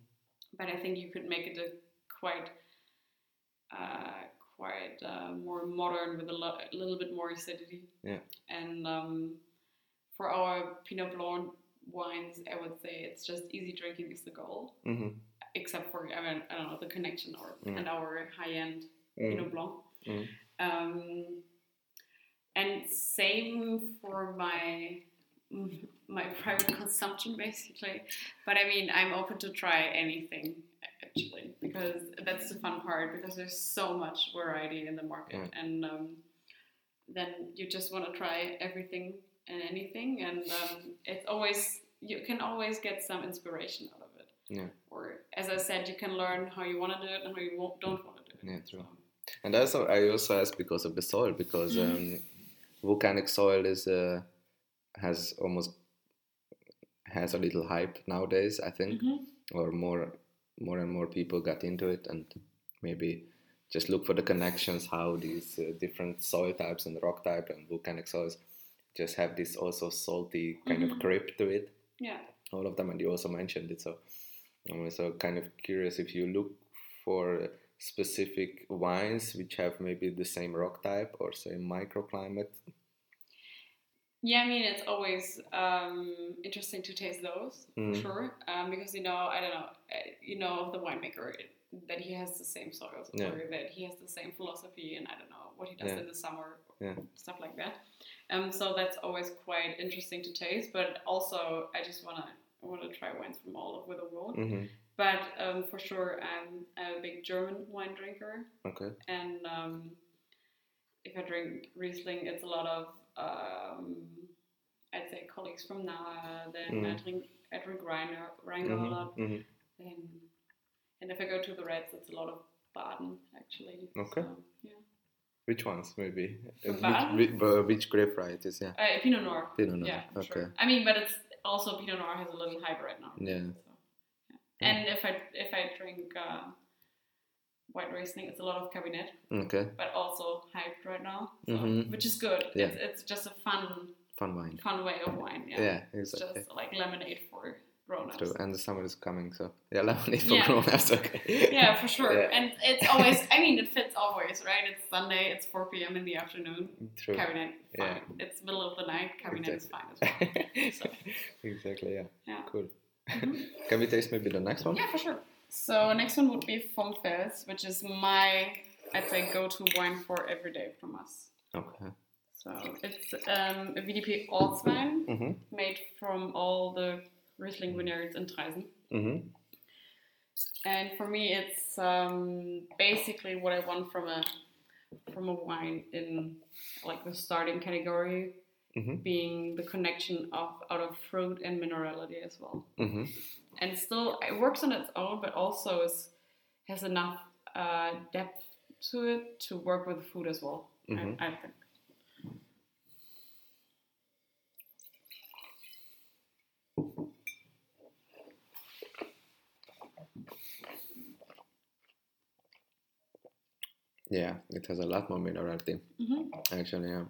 But I think you could make it a quite uh, quite uh, more modern with a, lo- a, little bit more acidity. Yeah. And um, for our Pinot Blanc wines, I would say it's just easy drinking is the goal. Mm-hmm. Except for I, mean, I don't know the connection or and our high end mm. Pinot Blanc. Mm. Um, and same for my my private consumption basically. But I mean, I'm open to try anything actually because that's the fun part because there's so much variety in the market Mm. and um, then you just want to try everything and anything and um, it's always you can always get some inspiration out of it. Yeah. Or as I said, you can learn how you want to do it and how you don't want to do it. Yeah, true. And also, I also asked because of the soil, because Mhm. um, volcanic soil is uh, has almost has a little hype nowadays. I think, mhm. or more more and more people got into it, and maybe just look for the connections how these uh, different soil types and rock type and volcanic soils just have this also salty kind of Mhm. grip to it Yeah. all of them, and you also mentioned it. So I'm also kind of curious if you look for specific wines which have maybe the same rock type or same microclimate. Yeah, I mean it's always um, interesting to taste those Mhm. for sure, um, because you know I don't know, uh, you know the winemaker that he has the same soils Yeah. or that he has the same philosophy, and I don't know what he does Yeah. in the summer, Yeah. stuff like that. Um, so that's always quite interesting to taste, but also I just wanna I wanna try wines from all over the world. hmm But um, for sure, I'm a big German wine drinker, Okay. and um, if I drink Riesling, it's a lot of um, I'd say colleagues from Nahe. Then I Mhm. drink I drink Rhino, Rhino a lot. hmm Then, and if I go to the reds, it's a lot of Baden actually. Okay. So, yeah. Which ones maybe? Baden? Which, which, which grape varieties? Yeah. Uh, Pinot Noir. Pinot Noir, Yeah, okay. sure. I mean, but it's also Pinot Noir has a little right now. Yeah. So, yeah. And if I if I drink uh, white Riesling, it's a lot of Kabinett. Okay. but also hyped right now, so, Mhm. which is good. Yeah. It's, it's just a fun, Fun wine. fun way of wine. Yeah, Yeah, it's exactly. just like lemonade for grown-ups. True. And the summer is coming, so yeah, *laughs* lemonade for Yeah. grown-ups. Okay. *laughs* Yeah, for sure. Yeah. And it's always, I mean, it fits always, right? It's Sunday, it's 4 p.m. in the afternoon. True. Kabinett, Yeah. It's middle of the night. Kabinett is fine as well. *laughs* So. exactly. Yeah. Yeah. Cool. *laughs* Can we taste maybe the next one? Yeah, for sure. So next one would be Vom Fels, which is my, I'd say, go-to wine for every day from us. Okay. So it's um, a VDP Ortswein Mhm. made from all the Riesling vineyards in Traisen. Mhm. And for me, it's um, basically what I want from a from a wine in like the starting category, Mhm. being the connection of out of fruit and minerality as well. Mhm. And still, it works on its own, but also is has enough uh, depth to it to work with food as well. Mhm. I, I think. Yeah, it has a lot more minerality. hmm Actually, yeah.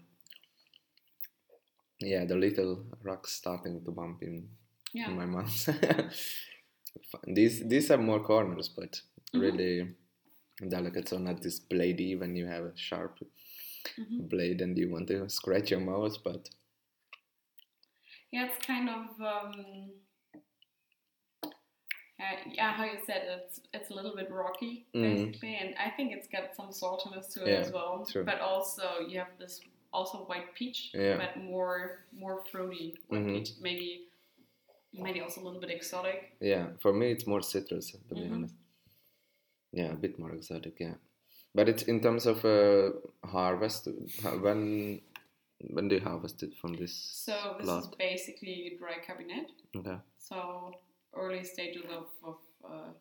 Yeah, the little rocks starting to bump in, Yeah. in my mouth. *laughs* these these are more corners, but Mhm. really delicate. So not this bladey when you have a sharp Mhm. blade and you want to scratch your mouth, but Yeah, it's kind of um, uh, yeah, how you said it, it's it's a little bit rocky Mhm. basically, and I think it's got some saltiness to it Yeah, as well. true. But also you have this also white peach, Yeah. but more more fruity white Mhm. peach, maybe maybe also a little bit exotic. yeah, for me it's more citrus to be Mhm. honest. Yeah, a bit more exotic. Yeah, but it's in terms of uh, harvest. When when do you harvest it from this So this is basically dry Kabinett. Okay. So early stages of of, uh,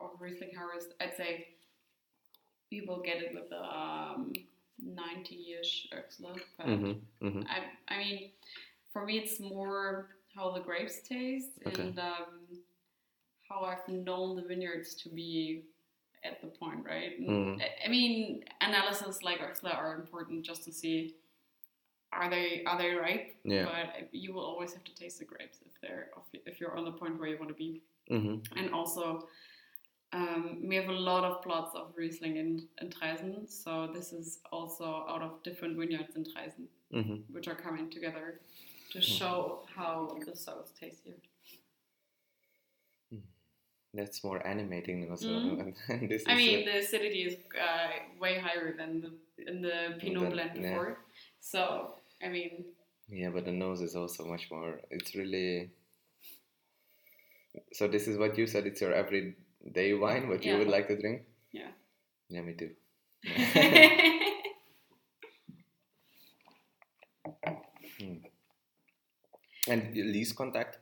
of Riesling harvest, I'd say people get it with um, 90-ish Oechsle. But Mm-hmm. Mm-hmm. I, I mean, for me, it's more how the grapes taste Okay. and um, how I've known the vineyards to be at the point, right? Mhm. I- mean, analysis like Oechsle are important just to see are they are they ripe, Yeah. but you will always have to taste the grapes if they're if you're on the point where you want to be. Mm-hmm. And also, um, we have a lot of plots of Riesling in, in Traisen, so this is also out of different vineyards in Traisen, Mm-hmm. which are coming together to Hmm. show how the soils taste here. That's more animating also. Mhm. *laughs* this I mean, the acidity is uh, way higher than the in the Pinot Than- blend yeah. before. So, I mean, Yeah, but the nose is also much more. It's really. So this is what you said. It's your everyday wine. What Yeah. you would like to drink? Yeah. Yeah, me too. *laughs* And lees contact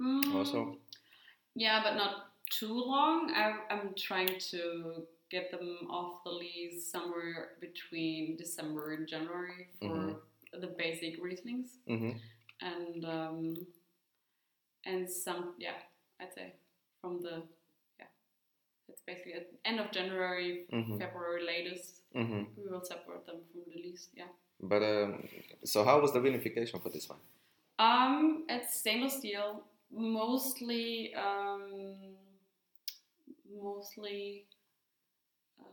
Mm, also. Yeah, but not too long. I, I'm trying to get them off the lees somewhere between December and January for Mhm. the basic Rieslings, Mm-hmm. and um, and some yeah, I'd say from the it's basically at end of January, Mm-hmm. February latest. Mm-hmm. We will separate them from the lees. Yeah. But um, so how was the vinification for this one? Um, it's stainless steel, mostly, um, mostly. Uh,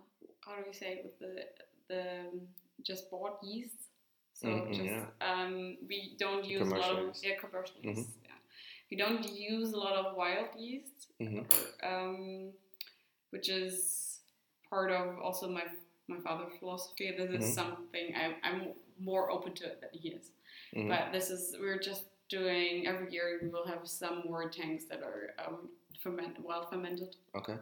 how do we say it with the the um, just bought yeast? So Mhm, just yeah. um, we don't use a lot of yeast. yeah commercial Mhm. yeast. Yeah, we don't use a lot of wild yeast, Mm-hmm. um, which is part of also my my father's philosophy. This is Mhm. something I, I'm more open to it than he is. Mm-hmm. But this is we're just doing every year. We will have some more tanks that are um, ferment, wild fermented, Okay.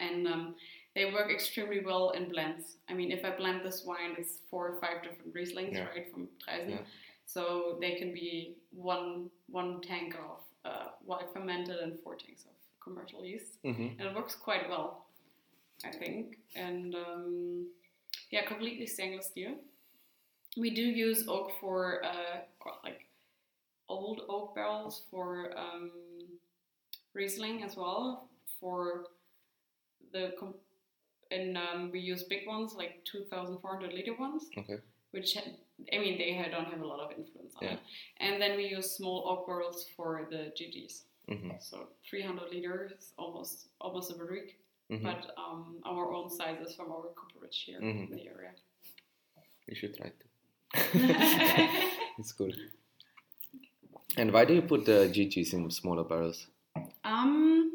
and um, they work extremely well in blends. I mean, if I blend this wine, it's four or five different Rieslings, Yeah. right, from Traisen. Yeah. So they can be one one tank of uh, wild fermented and four tanks of commercial yeast, Mm-hmm. and it works quite well, I think. And um, yeah, completely stainless steel. We do use oak for uh, like old oak barrels for um, Riesling as well. For the com- and um, we use big ones like 2,400 liter ones, Okay. which ha- I mean they don't have a lot of influence on Yeah. it. And then we use small oak barrels for the GGs. Mm-hmm. So 300 liters, almost almost a barrique, Mm-hmm. but um, our own sizes from our cooperage here Mhm. in the area. You should try to. *laughs* it's cool. And why do you put the GGs in smaller barrels? um,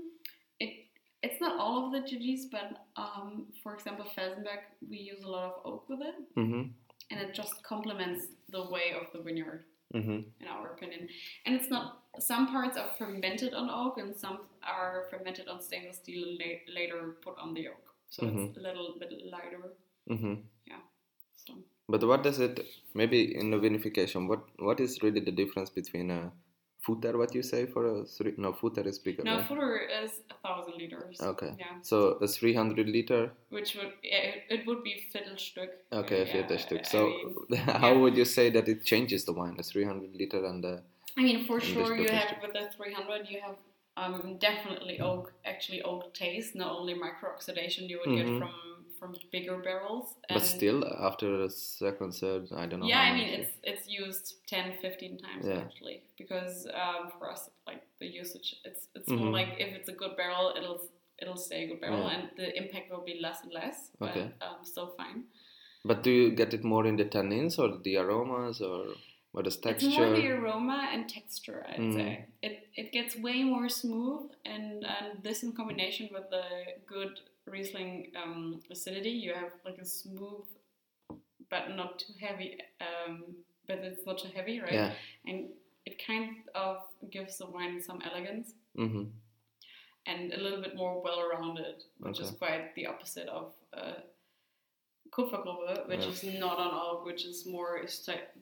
it it's not all of the GGs, but um, for example, Felsenberg, we use a lot of oak with it, Mm-hmm. and it just complements the way of the vineyard, Mm-hmm. in our opinion. And it's not some parts are fermented on oak, and some are fermented on stainless steel and la- later put on the oak. So it's a little bit lighter. Mm-hmm. So. But what does it? Maybe in the vinification, what what is really the difference between a Fuder? What you say for a three? No, Fuder is bigger. No, right? Fuder is a thousand liters. Okay. Yeah, So a 300 liter. which would yeah, it, it would be Viertelstück. Okay, yeah, Viertelstück. I So mean, *laughs* how yeah. would you say that it changes the wine? The 300 liter and the. I mean, for sure, you have with the 300, you have um, definitely oak, actually oak taste, not only micro oxidation you would Mhm. get from from bigger barrels. But still, after the second, third, I don't know. yeah, I mean, it's it's used 10, 15 times Yeah. actually because um, for us, like the usage, it's it's Mhm. more like if it's a good barrel, it'll it'll stay a good barrel, Yeah. and the impact will be less and less, but Okay. um, still fine. But do you get it more in the tannins or the aromas or what is texture? It's more the aroma and texture, I'd Mm. say. It it gets way more smooth, and and this in combination with the good Riesling um, acidity, you have like a smooth, but not too heavy. Um, but it's not too heavy, right? Yeah. And it kind of gives the wine some elegance Mm-hmm. and a little bit more well-rounded, which is quite the opposite of. Uh, Kupfergrube, which Yeah. is not on oak, which is more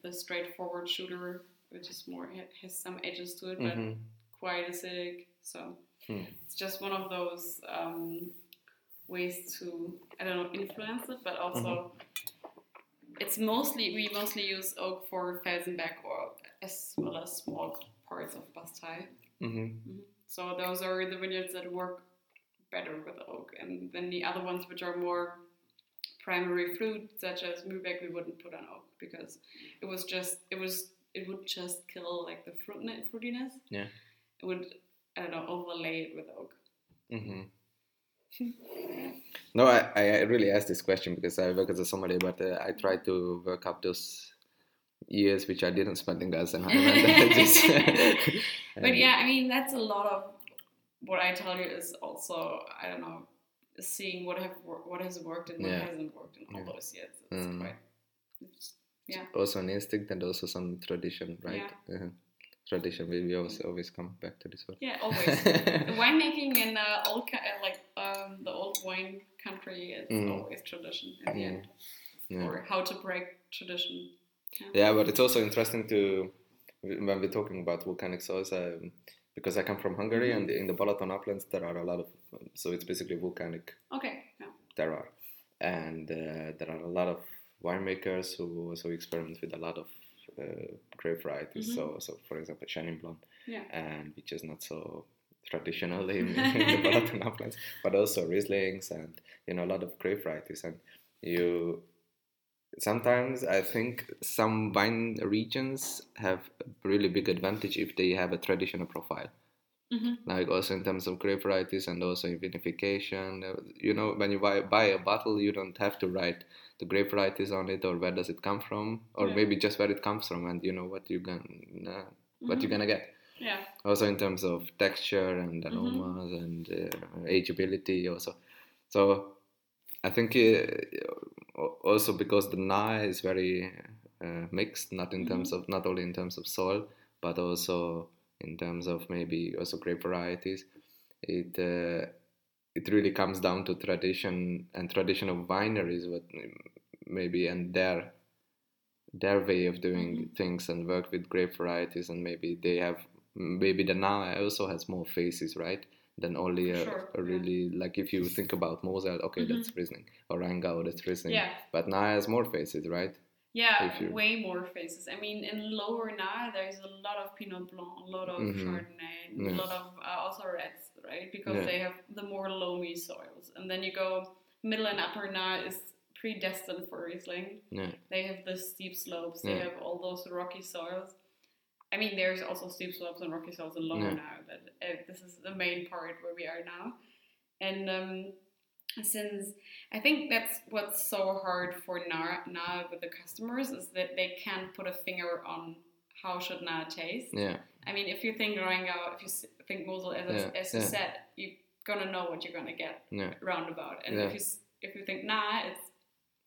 the straightforward shooter, which is more has some edges to it, but hmm quite acidic. So Hmm. it's just one of those um, ways to I don't know influence it, but also Mm-hmm. it's mostly we mostly use oak for Felsenberg or as well as small parts of Bastei. hmm So those are the vineyards that work better with oak, and then the other ones which are more primary fruit, such as Mübeck, we wouldn't put on oak because it was just it was it would just kill like the fruit fruitiness. Yeah. It would I don't know overlay it with oak. Mm-hmm. *laughs* No, I, I really asked this question because I work as a sommelier, but uh, I try to work up those years which I didn't spend in *laughs* just- *laughs* But yeah, I mean that's a lot of what I tell you is also I don't know seeing what have what has worked and what Yeah. hasn't worked in all Yeah. those years. It's Mm. quite it's Yeah. Also an instinct and also some tradition, right? Yeah. Uh-huh. Tradition. We, we always always come back to this one. Yeah, always. *laughs* winemaking in uh, old, uh, like um, the old wine country, it's Mm. always tradition in the Mm. end, Yeah. or how to break tradition. Yeah, but it's also interesting to when we're talking about volcanic soils, um, because I come from Hungary and in the Balaton uplands there are a lot of so it's basically volcanic Okay. Yeah. terroir, and uh, there are a lot of winemakers who also experiment with a lot of uh, grape varieties. Mhm. So, so for example, Chenin Blanc, Yeah. and which is not so traditional in, *laughs* in the Balaton uplands, but also Rieslings and you know a lot of grape varieties, and you sometimes I think some wine regions have a really big advantage if they have a traditional profile. hmm Like also in terms of grape varieties and also in vinification. uh, You know, when you buy, buy a bottle, you don't have to write the grape varieties on it or where does it come from, or Yeah. maybe just where it comes from, and you know what you gonna what you're Mhm. gonna get. Yeah. Also in terms of texture and Mm-hmm. aromas and uh, ageability, also. So I think uh, also because the Nahe is very uh, mixed, not in terms Mm-hmm. of not only in terms of soil, but also in terms of maybe also grape varieties. It uh, it really comes down to tradition and tradition of wineries, what maybe and their their way of doing Mhm. things and work with grape varieties, and maybe they have maybe the Nahe also has more faces, right? Than only a, Sure, a yeah. really like if you think about Mosel, okay, that's Riesling, or Rheingau, that's Riesling. Yeah. But Nahe has more faces, right? Yeah, way more faces. I mean, in Lower Nahe, there's a lot of Pinot Blanc, a lot of Mhm. Chardonnay, Yeah. a lot of uh, also reds, right? Because Yeah. they have the more loamy soils. And then you go Middle and Upper Nahe is predestined for Riesling. Yeah. They have the steep slopes. They Yeah. have all those rocky soils. I mean, there's also steep slopes and rocky soils in Lower Yeah. Nahe, but uh, this is the main part where we are now. And um, since I think that's what's so hard for now, now with the customers is that they can't put a finger on how should Nahe taste. Yeah. I mean, if you think Rheingau, if you think Mosel, as, Yeah, as you yeah. said, you're gonna know what you're gonna get Yeah. roundabout. And if you if you think Nahe, it's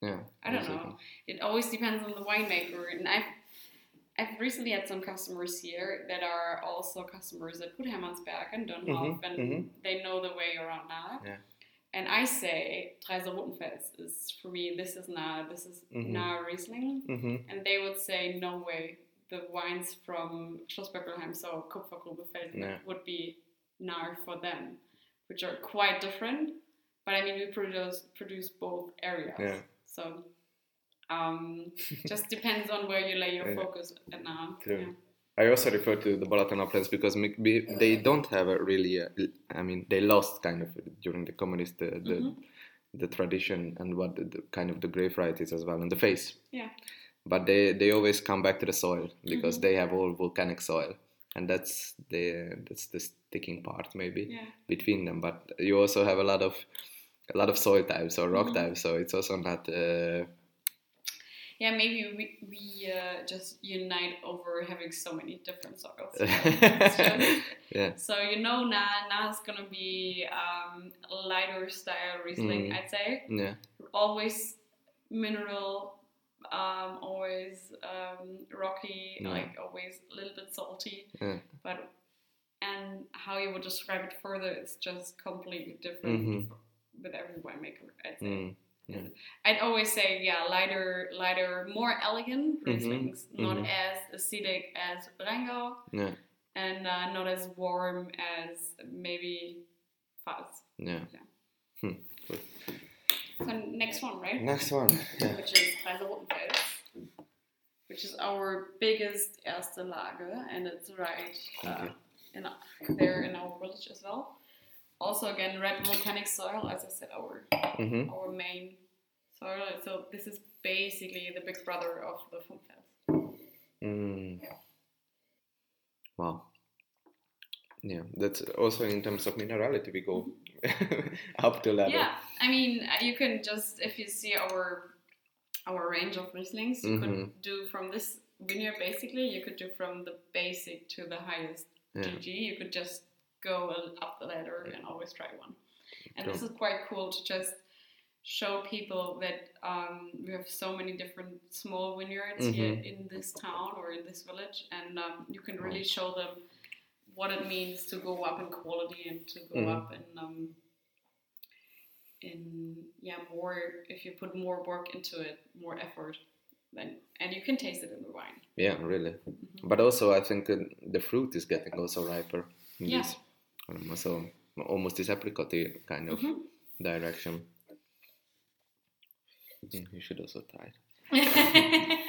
Yeah. I don't exactly. know. It always depends on the winemaker. And I've I've recently had some customers here that are also customers at Gut Hermannsberg and Dönnhoff, Mhm, and mhm. they know the way around Nahe. Yeah. And I say Traiser Rotenfels is for me. This is Nahe. This is Mhm. Nahe Riesling. Mhm. And they would say no way. The wines from Schloss Böckelheim, so Kupfergrube Felden, Yeah. would be Nahe for them, which are quite different. But I mean, we produce produce both areas. Yeah. So um, *laughs* just depends on where you lay your Yeah. focus at now. True. Yeah. I also refer to the Balaton uplands because mi- they don't have a really. Uh, I mean, they lost kind of during the communist the the, Mhm. the tradition and what the, the kind of the grape varieties as well and the face. Yeah. But they they always come back to the soil because Mhm. they have all volcanic soil, and that's the that's the sticking part maybe Yeah. between them. But you also have a lot of a lot of soil types or rock Mhm. types, so it's also not. Uh, Yeah, maybe we, we uh, just unite over having so many different soils. It's *laughs* yeah. So you know, Nahe Nahe is gonna be um, lighter style Riesling, Mm. I'd say. Yeah. Always mineral, um, always um, rocky, Yeah. like always a little bit salty. Yeah. But and how you would describe it further is just completely different Mhm. with every winemaker. I'd say. Mm. Yeah. I'd always say, yeah, lighter, lighter, more elegant Rieslings, not mhm. as acidic as Rheingau, Yeah. and uh, not as warm as maybe Pfalz. Yeah. So next one, right? Next one. Yeah. Which is Rotenfels, which is our biggest erste Lage, and it's right uh, Okay. in there in our village as well. Also, again, red volcanic soil, as I said, our Mm-hmm. our main soil. So this is basically the big brother of the Vom Fels. Mm. Wow. Yeah, that's also in terms of minerality, we go *laughs* up to level. Yeah, I mean, uh, you can just if you see our our range of Rieslings, you Mhm. could do from this vineyard basically. You could do from the basic to the highest Yeah. GG. You could just go up the ladder and always try one. And this is quite cool to just show people that um, we have so many different small vineyards here Mhm. in this town or in this village, and um, you can really show them what it means to go up in quality and to go Mhm. up in um, in yeah more if you put more work into it, more effort, then and you can taste it in the wine. Yeah, really. Mm-hmm. But also, I think uh, the fruit is getting also riper in Yeah. Um, so almost this apricot kind of Mhm. direction. You should also try *laughs* it.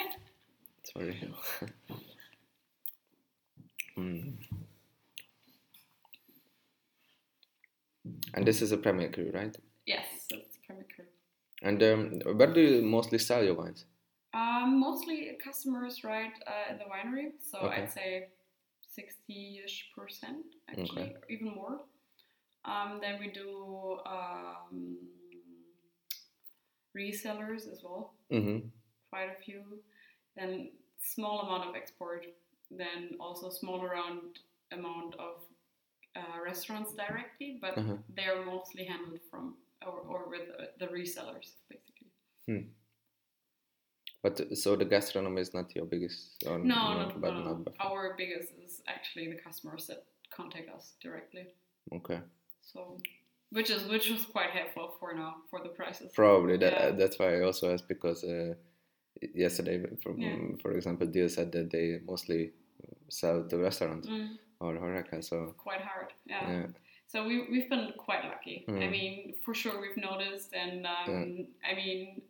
Very. *laughs* Mm. And this is a Premier Cru, right? yes, so it's Premier Cru. And um, where do you mostly sell your wines? Um, mostly customers, right, uh, in the winery. So Okay. I'd say 60-ish percent, actually, Okay. even more. Um, then we do um, resellers as well, Mm-hmm. quite a few. Then small amount of export. Then also small around amount of uh, restaurants directly, but Uh-huh. they're mostly handled from or, or with uh, the resellers basically. But so the gastronomy is not your biggest, or No, not, no, but no, no. not Our biggest is actually the customers that contact us directly. okay. So, which is which was quite helpful for now for the prices. Probably that Yeah. that's why I also asked because uh, yesterday, for, Yeah. for example, Deal said that they mostly sell to restaurants Mm, or horeca. So quite hard. Yeah. yeah, So we we've been quite lucky. I Mm. mean, for sure we've noticed, and um, I mean,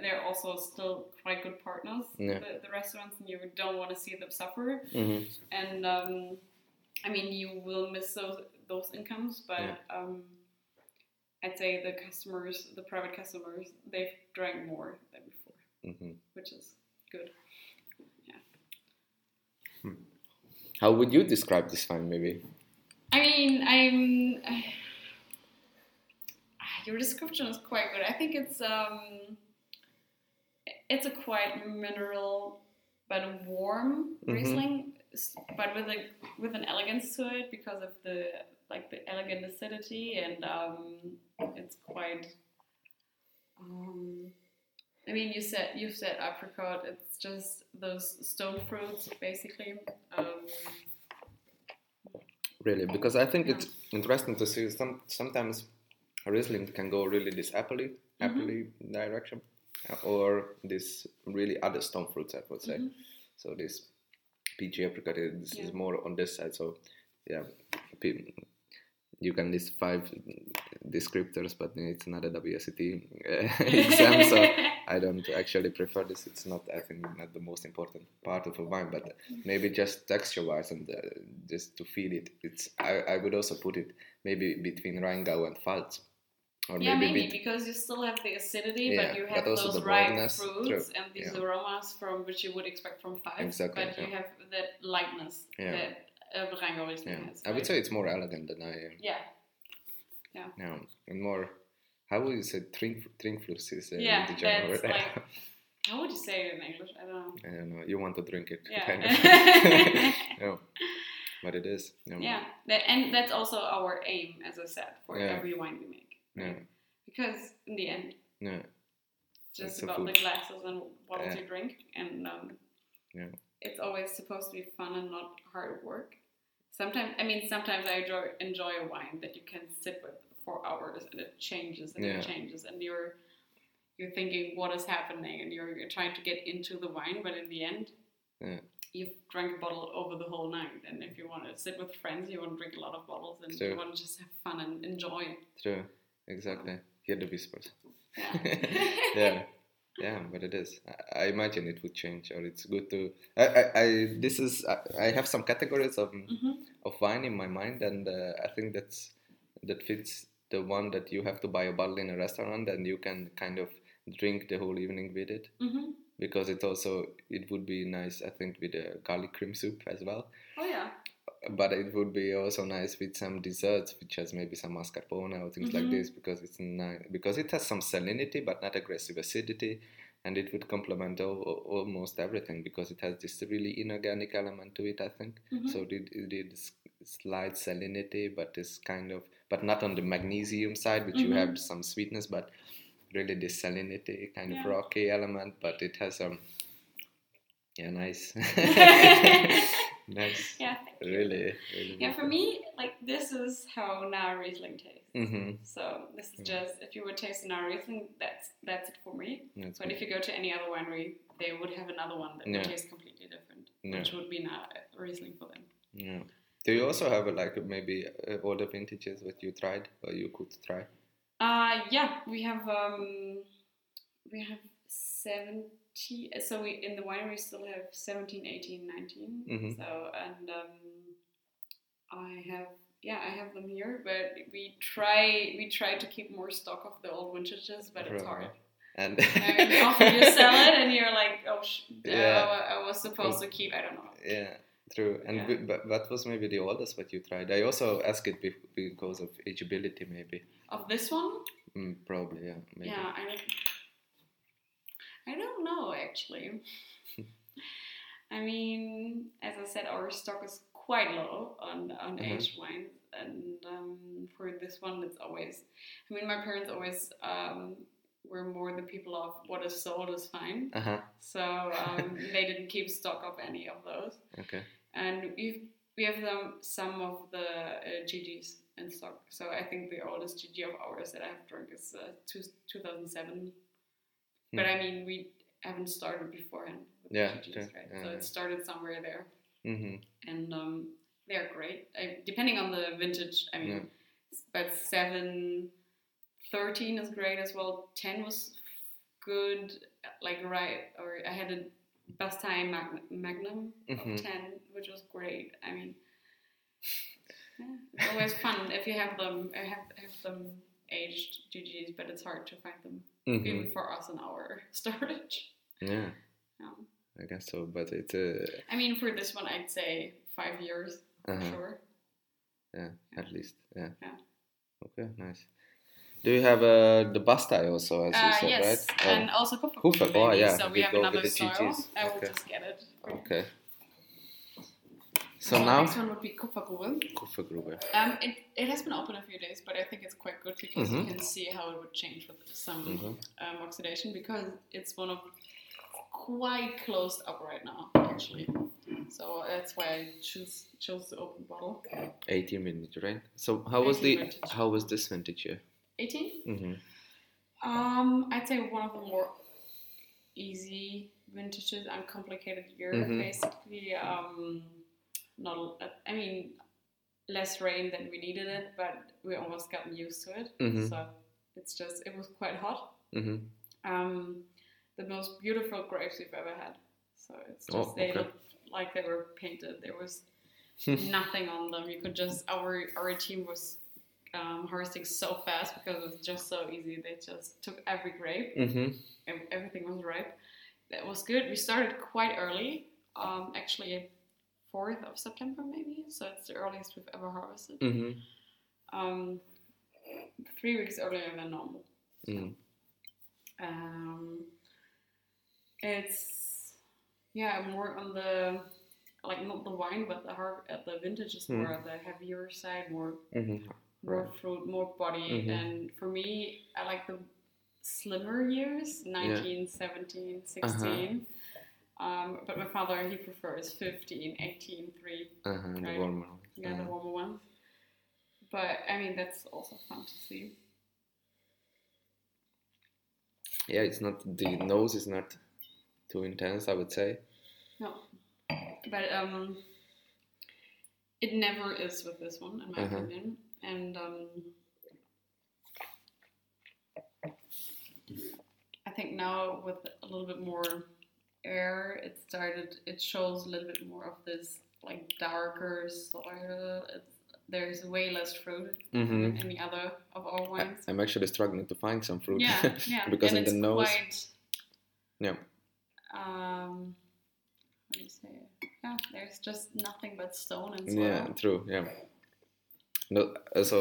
they're also still quite good partners. Yeah. The, the restaurants, and you don't want to see them suffer. hmm and um, I mean you will miss those those incomes, but Yeah. um, I'd say the customers, the private customers, they've drank more than before, hmm which is good. Yeah. How would you describe this wine, maybe? I mean, I'm. *sighs* your description is quite good. I think it's um, it's a quite mineral but warm Mhm. Riesling, but with a with an elegance to it because of the like the elegant acidity and um, it's quite. Um, I mean, you said you've said apricot. It's just those stone fruits, basically. Um, Really, because I think Yeah. it's interesting to see some sometimes Riesling can go really this happily, Mm-hmm. happily direction, or this really other stone fruits, I would say. Mhm. So this peachy apricot, this is more on this side. So yeah, you can list five descriptors, but it's not a WSET uh, *laughs* exam, so *laughs* I don't actually prefer this. It's not, I think, not the most important part of a wine, but maybe just texture-wise and uh, just to feel it. It's I, I would also put it maybe between Rheingau and Pfalz, or yeah, maybe, bet- because you still have the acidity, Yeah, but you but have also those ripe fruits true, and these yeah. aromas from which you would expect from five. Exactly, But you have that lightness that uh, yeah. has. I would say it's more elegant than I am. Yeah, Yeah, and more. How would you say drink drinkfluss is uh, Yeah, the German that's word? like- *laughs* how would you say it in English? I don't know. I don't know. You want to drink it, Yeah. kind of. *laughs* *laughs* yeah, but it is. Yeah. Yeah, that, and that's also our aim, as I said, for every wine we make. Yeah. Because in the end, Yeah. just It's about the glasses and bottles Yeah. you drink, and um, Yeah. it's always supposed to be fun and not hard work. Sometimes, I mean, sometimes I enjoy, enjoy a wine that you can sit with for hours and it changes and Yeah. it changes, and you're you're thinking what is happening, and you're, you're trying to get into the wine, but in the end, Yeah. you've drank a bottle over the whole night. And if you want to sit with friends, you want to drink a lot of bottles, and True. you want to just have fun and enjoy. True. Exactly. Hear the whispers. *laughs* Yeah. yeah. But it is. I, I imagine it would change, or it's good to. I, I, I this is. I, I have some categories of hmm of wine in my mind, and uh, I think that's that fits the one that you have to buy a bottle in a restaurant, and you can kind of drink the whole evening with it. hmm Because it also it would be nice, I think, with a garlic cream soup as well. Oh yeah. But it would be also nice with some desserts, which has maybe some mascarpone or things like Mhm. this, because it's nice because it has some salinity but not aggressive acidity, and it would complement al- al- almost everything because it has this really inorganic element to it. I think Mhm. so. It, it is slight salinity, but this kind of but not on the magnesium side, which you Mhm. have some sweetness, but really this salinity kind of rocky element, but it has um yeah nice *laughs* *laughs* nice *laughs* Yeah, really really Yeah, for me, like this is how Nahe Riesling tastes. mm-hmm. So this is Mm. just if you would taste a Riesling, that's that's it for me. That's But good. if you go to any other winery, they would have another one that Yeah. would taste completely different, Yeah. which would be Nahe Riesling for them. yeah. Do you also have like maybe uh, older vintages that you tried or you could try? Uh yeah, we have um we have 70 so we in the winery still have 17, 18, 19. Mhm. So and um I have yeah, I have them here, but we try we try to keep more stock of the old vintages, but it's hard. And often you sell it and you're like, oh, sh- Yeah. uh, I was supposed to keep, I don't know. yeah, true. And Yeah. but what was maybe the oldest that you tried? I also ask it be- because of ageability, maybe. Of this one, Mm, probably, yeah. Maybe. yeah, I I don't know actually. *laughs* I mean, as I said, our stock is quite low on on Mhm. aged wines, and um, for this one, it's always. I mean, my parents always um, were more the people of what is sold is fine, Uh huh. so um, they didn't keep stock of any of those. Okay. and we've we have them some of the uh, GGs in stock. So I think the oldest GG of ours that I've drunk is uh, two, 2007. But Hmm. I mean, we haven't started beforehand with Yeah, right? Yeah, so it started somewhere there, Mm-hmm. and um, they're great. I, depending on the vintage, I mean, Yeah. but seven, 13 is great as well. Ten was good, like right, or I had a Bastei Mag- Magnum Mhm. of 10, which was great. I mean, yeah, it's always fun if you have them. I have, have them aged GGs, but it's hard to find them Mm-hmm. even for us in our *laughs* storage. Yeah, Um, I guess so. But it's uh, I mean, for this one, I'd say five years Uh-huh. sure. yeah, at least. Yeah. Yeah. Okay, nice. Do you have uh, the Bastei also, as you Uh, said, yes, right? Oh, and also Kupfer. Kupfer, oh, yeah, So we we have another the soil. I will Okay. just get it. for you. okay. So the now, next one would be Kupfergrube. Kupfergrube. Um, it, it has been open a few days, but I think it's quite good because Mhm. you can see how it would change with some Mhm. um, oxidation because it's one of quite closed up right now actually. So that's why I choose chose the open bottle. 18 vintage, right? So how was the vintage. how was this vintage year? 18. Mm-hmm. Um, I'd say one of the more easy vintages, uncomplicated year Mhm. basically. Um, not I mean less rain than we needed it, but we almost gotten used to it. Mhm. So it's just it was quite hot. Mm-hmm. um, the most beautiful grapes we've ever had. So it's just Oh, they okay. look like they were painted. There was nothing on them. You could just our our team was um, harvesting so fast because it was just so easy. They just took every grape. Mm-hmm. and Everything was ripe. That was good. We started quite early. Um, actually, fourth of September maybe. So it's the earliest we've ever harvested. Mm-hmm. Um, three weeks earlier than normal. Mm. Um, it's yeah more on the like not the wine but the har- uh, the vintage is more Hmm. on the heavier side, more Mm-hmm. more Right. fruit, more body, Mhm. and for me I like the slimmer years 19, 17, 16. Um, but my father he prefers 15, 18, 3, Uh-huh. The warmer. one. yeah, the Uh-huh. warmer ones. But I mean that's also fun to see. Yeah, it's not the nose is not too intense, I would say. No. But um it never is with this one in my Uh-huh. opinion. And um I think now with a little bit more air it started it shows a little bit more of this like darker soil. It's, there's way less fruit Mm-hmm. than any other of our wines. I'm actually struggling to find some fruit. Yeah, *laughs* yeah. because and in it's the nose, quite yeah, um how do you say? Yeah, there's just nothing but stone and soil. yeah, true, yeah. No, uh, so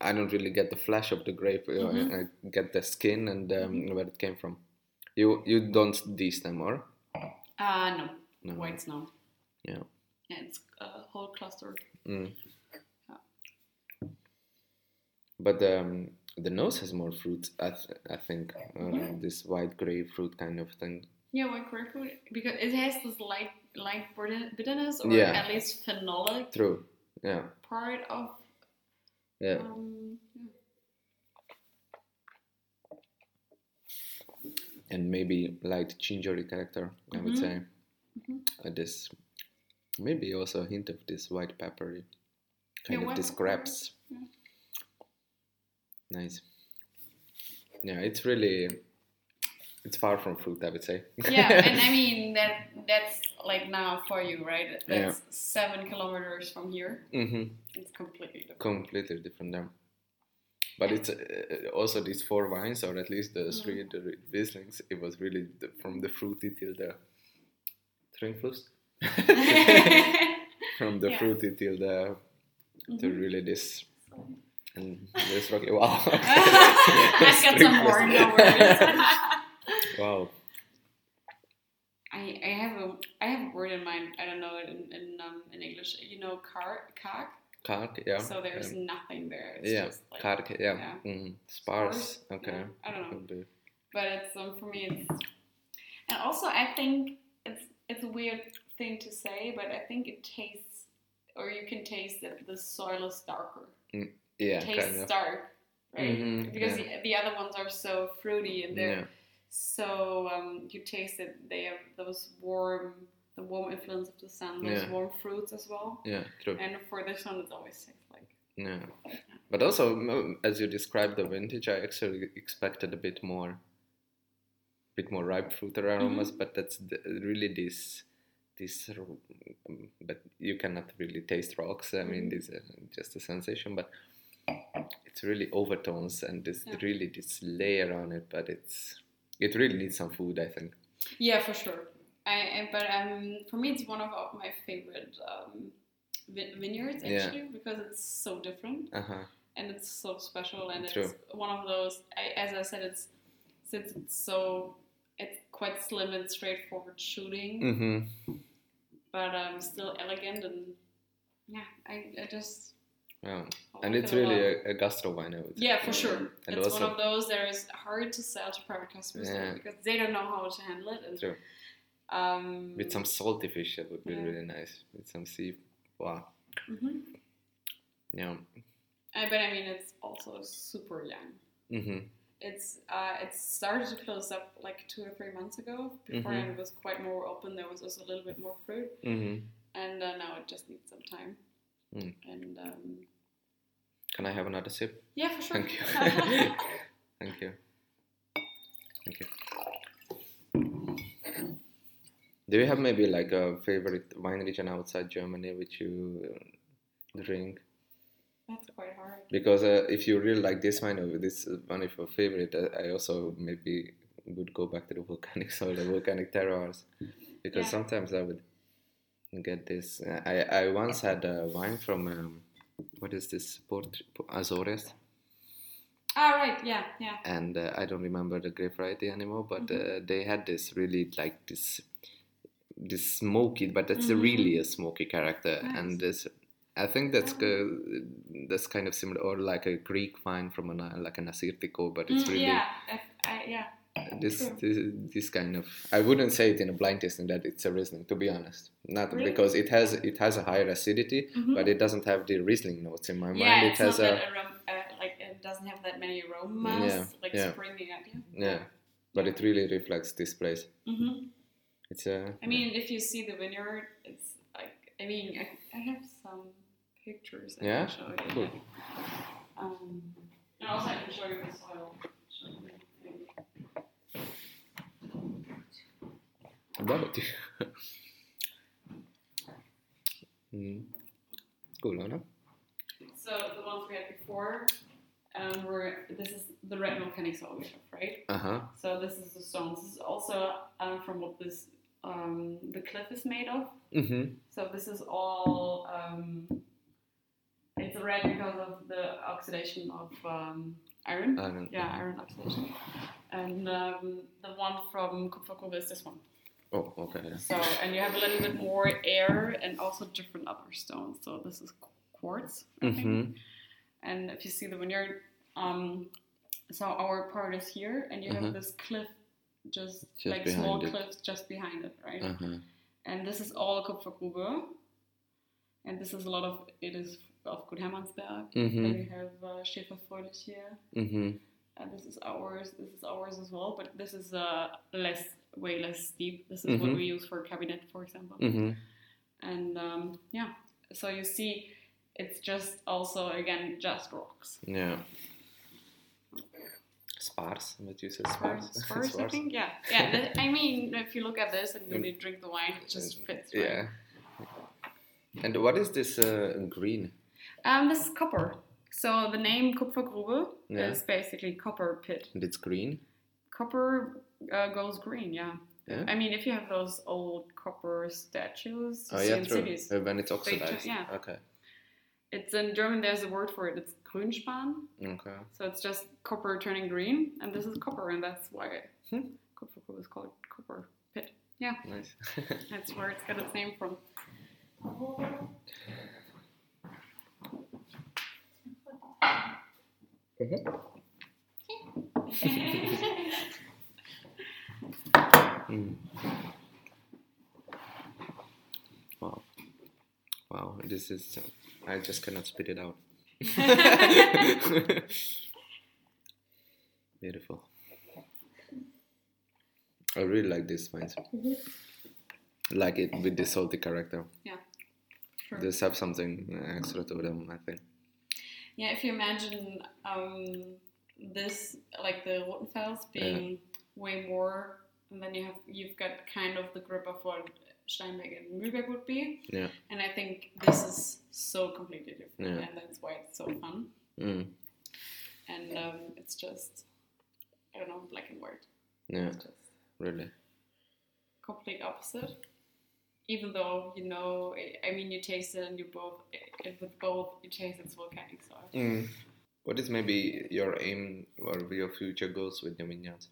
I don't really get the flesh of the grape. know, Mhm. I get the skin and um, Mm-hmm. where it came from. You you don't destem or Uh, no. no? White snow. Yeah. Yeah, it's a whole cluster. Mm. Yeah. But um, the nose has more fruit. I, th- I think um, Yeah. this white grapefruit kind of thing. Yeah, white grapefruit because it has this light light bitterness or Yeah. at least phenolic True. Yeah. part of Yeah. um, yeah. And maybe light gingery character. I would say. Mhm. Uh, this maybe also a hint of this white peppery kind Yeah, of this grapes. yeah. Nice. Yeah, it's really it's far from fruit. I would say. yeah, and I *laughs* mean that that's like now for you, right? That's seven kilometers from here. Mm-hmm. It's completely different. completely different there. But it's uh, also these four wines, or at least the three Mm. the Rieslings. It was really the, from the fruity till the Trinkfluss. *laughs* from the Yeah. fruity till the to Mhm. really this and this rocky. Wow. *laughs* I *laughs* got some more no worries. wow. I, I have a I have a word in mind. I don't know it in in, um, in English. You know, car cock. Karg, yeah. So there's um, nothing there. It's yeah, just like, karg, yeah. yeah. Mm, sparse. Sparse, Okay. yeah, I don't know. But it's um, for me it's and also I think it's it's a weird thing to say, but I think it tastes or you can taste that the soil is darker. Yeah, tastes kind of. dark, right? Mhm, because yeah. the, the other ones are so fruity and they're so um, you taste that they have those warm the warm influence of the sun, those Yeah. warm fruits as well. Yeah, true. And for this one, it's always tastes like Yeah, but also as you described the vintage, I actually expected a bit more, bit more ripe fruit aromas. Mm-hmm. But that's the, really this, this. um, But you cannot really taste rocks. I mean, Mhm. this is just a sensation. But it's really overtones and this Yeah. really this layer on it. But it's it really needs some food, I think. yeah, for sure. I, but um for me, it's one of my favorite um, vi- vineyards Yeah. actually because it's so different Uh huh. and it's so special and True. it's one of those. I, as I said, it's since it's so it's quite slim and straightforward shooting. Mm-hmm. but um, still elegant and yeah, I, I just Yeah. And it's really a, a gastro wine, I would say. yeah for sure. And it's also, one of those that is hard to sell to private customers Yeah. because they don't know how to handle it. And, True. Um, with some salty fish, that would be Yeah. really nice. With some sea. Wow. mhm. Yeah. Uh, but I mean, it's also super young. Mm-hmm. It's uh, it started to close up like two or three months ago. Before Mhm. it was quite more open. There was also a little bit more fruit, Mm-hmm. and uh, now it just needs some time. Mm. And um, Can I have another sip? yeah, for sure. Thank you. *laughs* Thank you. Thank you. Do you have maybe like a favorite wine region outside Germany which you uh, drink? That's quite hard. Because uh, if you really like this wine or this is one of your favorite, uh, I also maybe would go back to the *laughs* volcanic soil, the volcanic terroirs, because Yeah. sometimes I would get this. uh, I I once had a wine from um, what is this Port Azores, Ah, right. Yeah, yeah. and uh, I don't remember the grape variety anymore, but Mm-hmm. uh, they had this really like this this smoky, but it's Mhm. really a smoky character, Nice. and this. I think that's Oh. that's kind of similar, or like a Greek wine from an like an Assyrtiko, but it's Mm, really yeah, I, I, yeah. this, true. this this kind of. I wouldn't say it in a blind tasting that it's a Riesling, to be honest. Not Really? because it has it has a higher acidity, Mhm. but it doesn't have the Riesling notes in my yeah, mind. It has a that arom- uh, like it doesn't have that many aromas Yeah, like yeah. springing at you. yeah, but it really reflects this place. hmm It's a. I mean, if you see the vineyard, it's like I mean, I, I have some pictures. I Yeah? can show you. Cool. Um, and also, I can show you the soil. Show you the thing. About *laughs* mm. Cool, no? So the ones we had before um, were this is the red volcanic soil we have, right? Uh huh. So this is the stones. This is also um, from what this um, the cliff is made of. Mm-hmm. So this is all. Um, it's red because of the oxidation of um, iron. Iron. Yeah, iron oxidation. And um, the one from Kupfergrube is this one. Oh, okay. yeah. So and you have a little bit more air and also different other stones. So this is quartz, I. Mm-hmm. And if you see the vineyard, um, so our part is here, and you Uh-huh. have this cliff, just, Just like small it. cliffs just behind it, right? Uh-huh. And this is all Kupfergrube, and this is a lot of it is of Gut Hermannsberg. Mm-hmm. we have uh, here, Mm-hmm. and this is ours. This is ours as well, but this is uh, less, way less steep. This is what Mhm. we use for Kabinett, for example. Mm-hmm. And um, yeah, so you see, it's just also again just rocks. Yeah. Sparse, what you said sparse. Sparse, *laughs* I think. Yeah, *laughs* yeah. I mean, if you look at this and when you drink the wine, it just fits. Right? Yeah. And what is this uh, green? Um, this is copper. So the name Kupfergrube Yeah. is basically copper pit. And it's green? Copper uh, goes green. Yeah. Yeah. I mean, if you have those old copper statues Oh yeah, in true. cities, Uh, when it's oxidized. yeah. Okay. it's in German. There's a word for it. It's Grünspan. Okay. So it's just copper turning green, and this is copper, and that's why Hmm. Kupfergrube is called copper pit. Yeah, Nice. *laughs* that's where it's got its name from. Mm. *laughs* Wow. Wow, this is. Uh, I just cannot spit it out. *laughs* Beautiful. I really like these wines. Like it with the salty character. Yeah. Sure. They have something extra to them, I think. Yeah, if you imagine um, this, like the Rotenfels being way more, and then you have you've got kind of the grip of what Steinbeck and Mühlberg would be. Yeah. And I think this is so completely different, Yeah. and that's why it's so fun. Mm. And um, it's just, I don't know, black and white. Yeah, It's just really. complete opposite. Even though you know, I- mean, you taste it and you both, it, with both, you taste it's volcanic soil. Mm. What is maybe your aim or your future goals with your vineyards?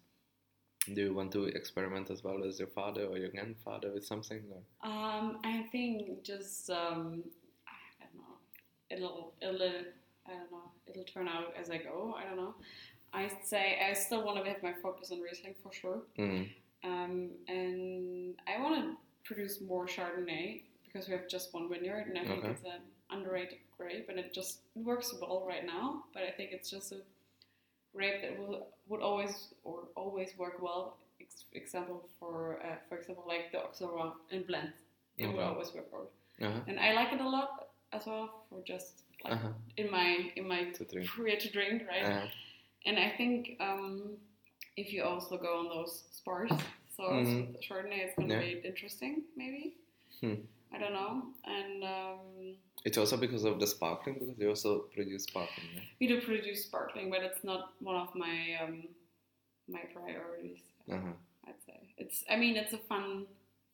Do you want to experiment as well as your father or your grandfather with something? Or? Um, I think just um, I don't know. It'll it'll I don't know. It'll turn out as I go. I don't know. I say I still want to have my focus on Riesling for sure. Mm. Um, and I want to produce more Chardonnay because we have just one vineyard, and I think it's an underrated grape, and it just works well right now. But I think it's just a grape that will would always or always work well. Ex- example for uh, for example, like the Auxerrois in blend, it would always work well, Uh-huh. and I like it a lot as well for just like Uh-huh. in my in my To drink. career to drink, right? Uh-huh. And I think um, if you also go on those sparse sours Mhm. Chardonnay, it's going to Yeah. be interesting, maybe. Hmm. I don't know. And um, It's also because of the sparkling, because they also produce sparkling. Yeah? we do produce sparkling, but it's not one of my um, my priorities. Uh-huh. I'd say it's. I mean, it's a fun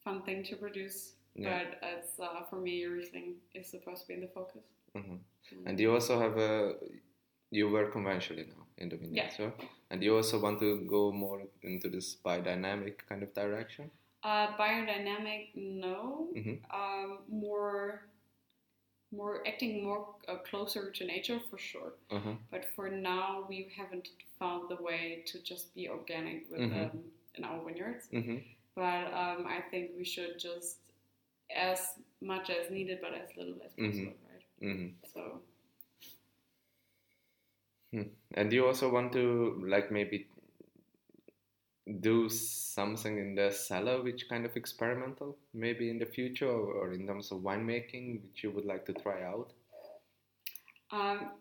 fun thing to produce, Yeah. but as uh, for me, everything is supposed to be in the focus. Uh-huh. And you also have a. You work conventionally now in the vineyard, Yeah. so and you also want to go more into this biodynamic kind of direction. Uh, biodynamic, no. Mhm. Um, more, more acting more uh, closer to nature for sure. Uh-huh. But for now, we haven't found the way to just be organic with Mhm. um, in our vineyards. Mm-hmm. But um, I think we should just as much as needed, but as little as possible, right? Mm-hmm. So And you also want to like maybe do something in the cellar which kind of experimental maybe in the future or, or in terms of winemaking which you would like to try out um,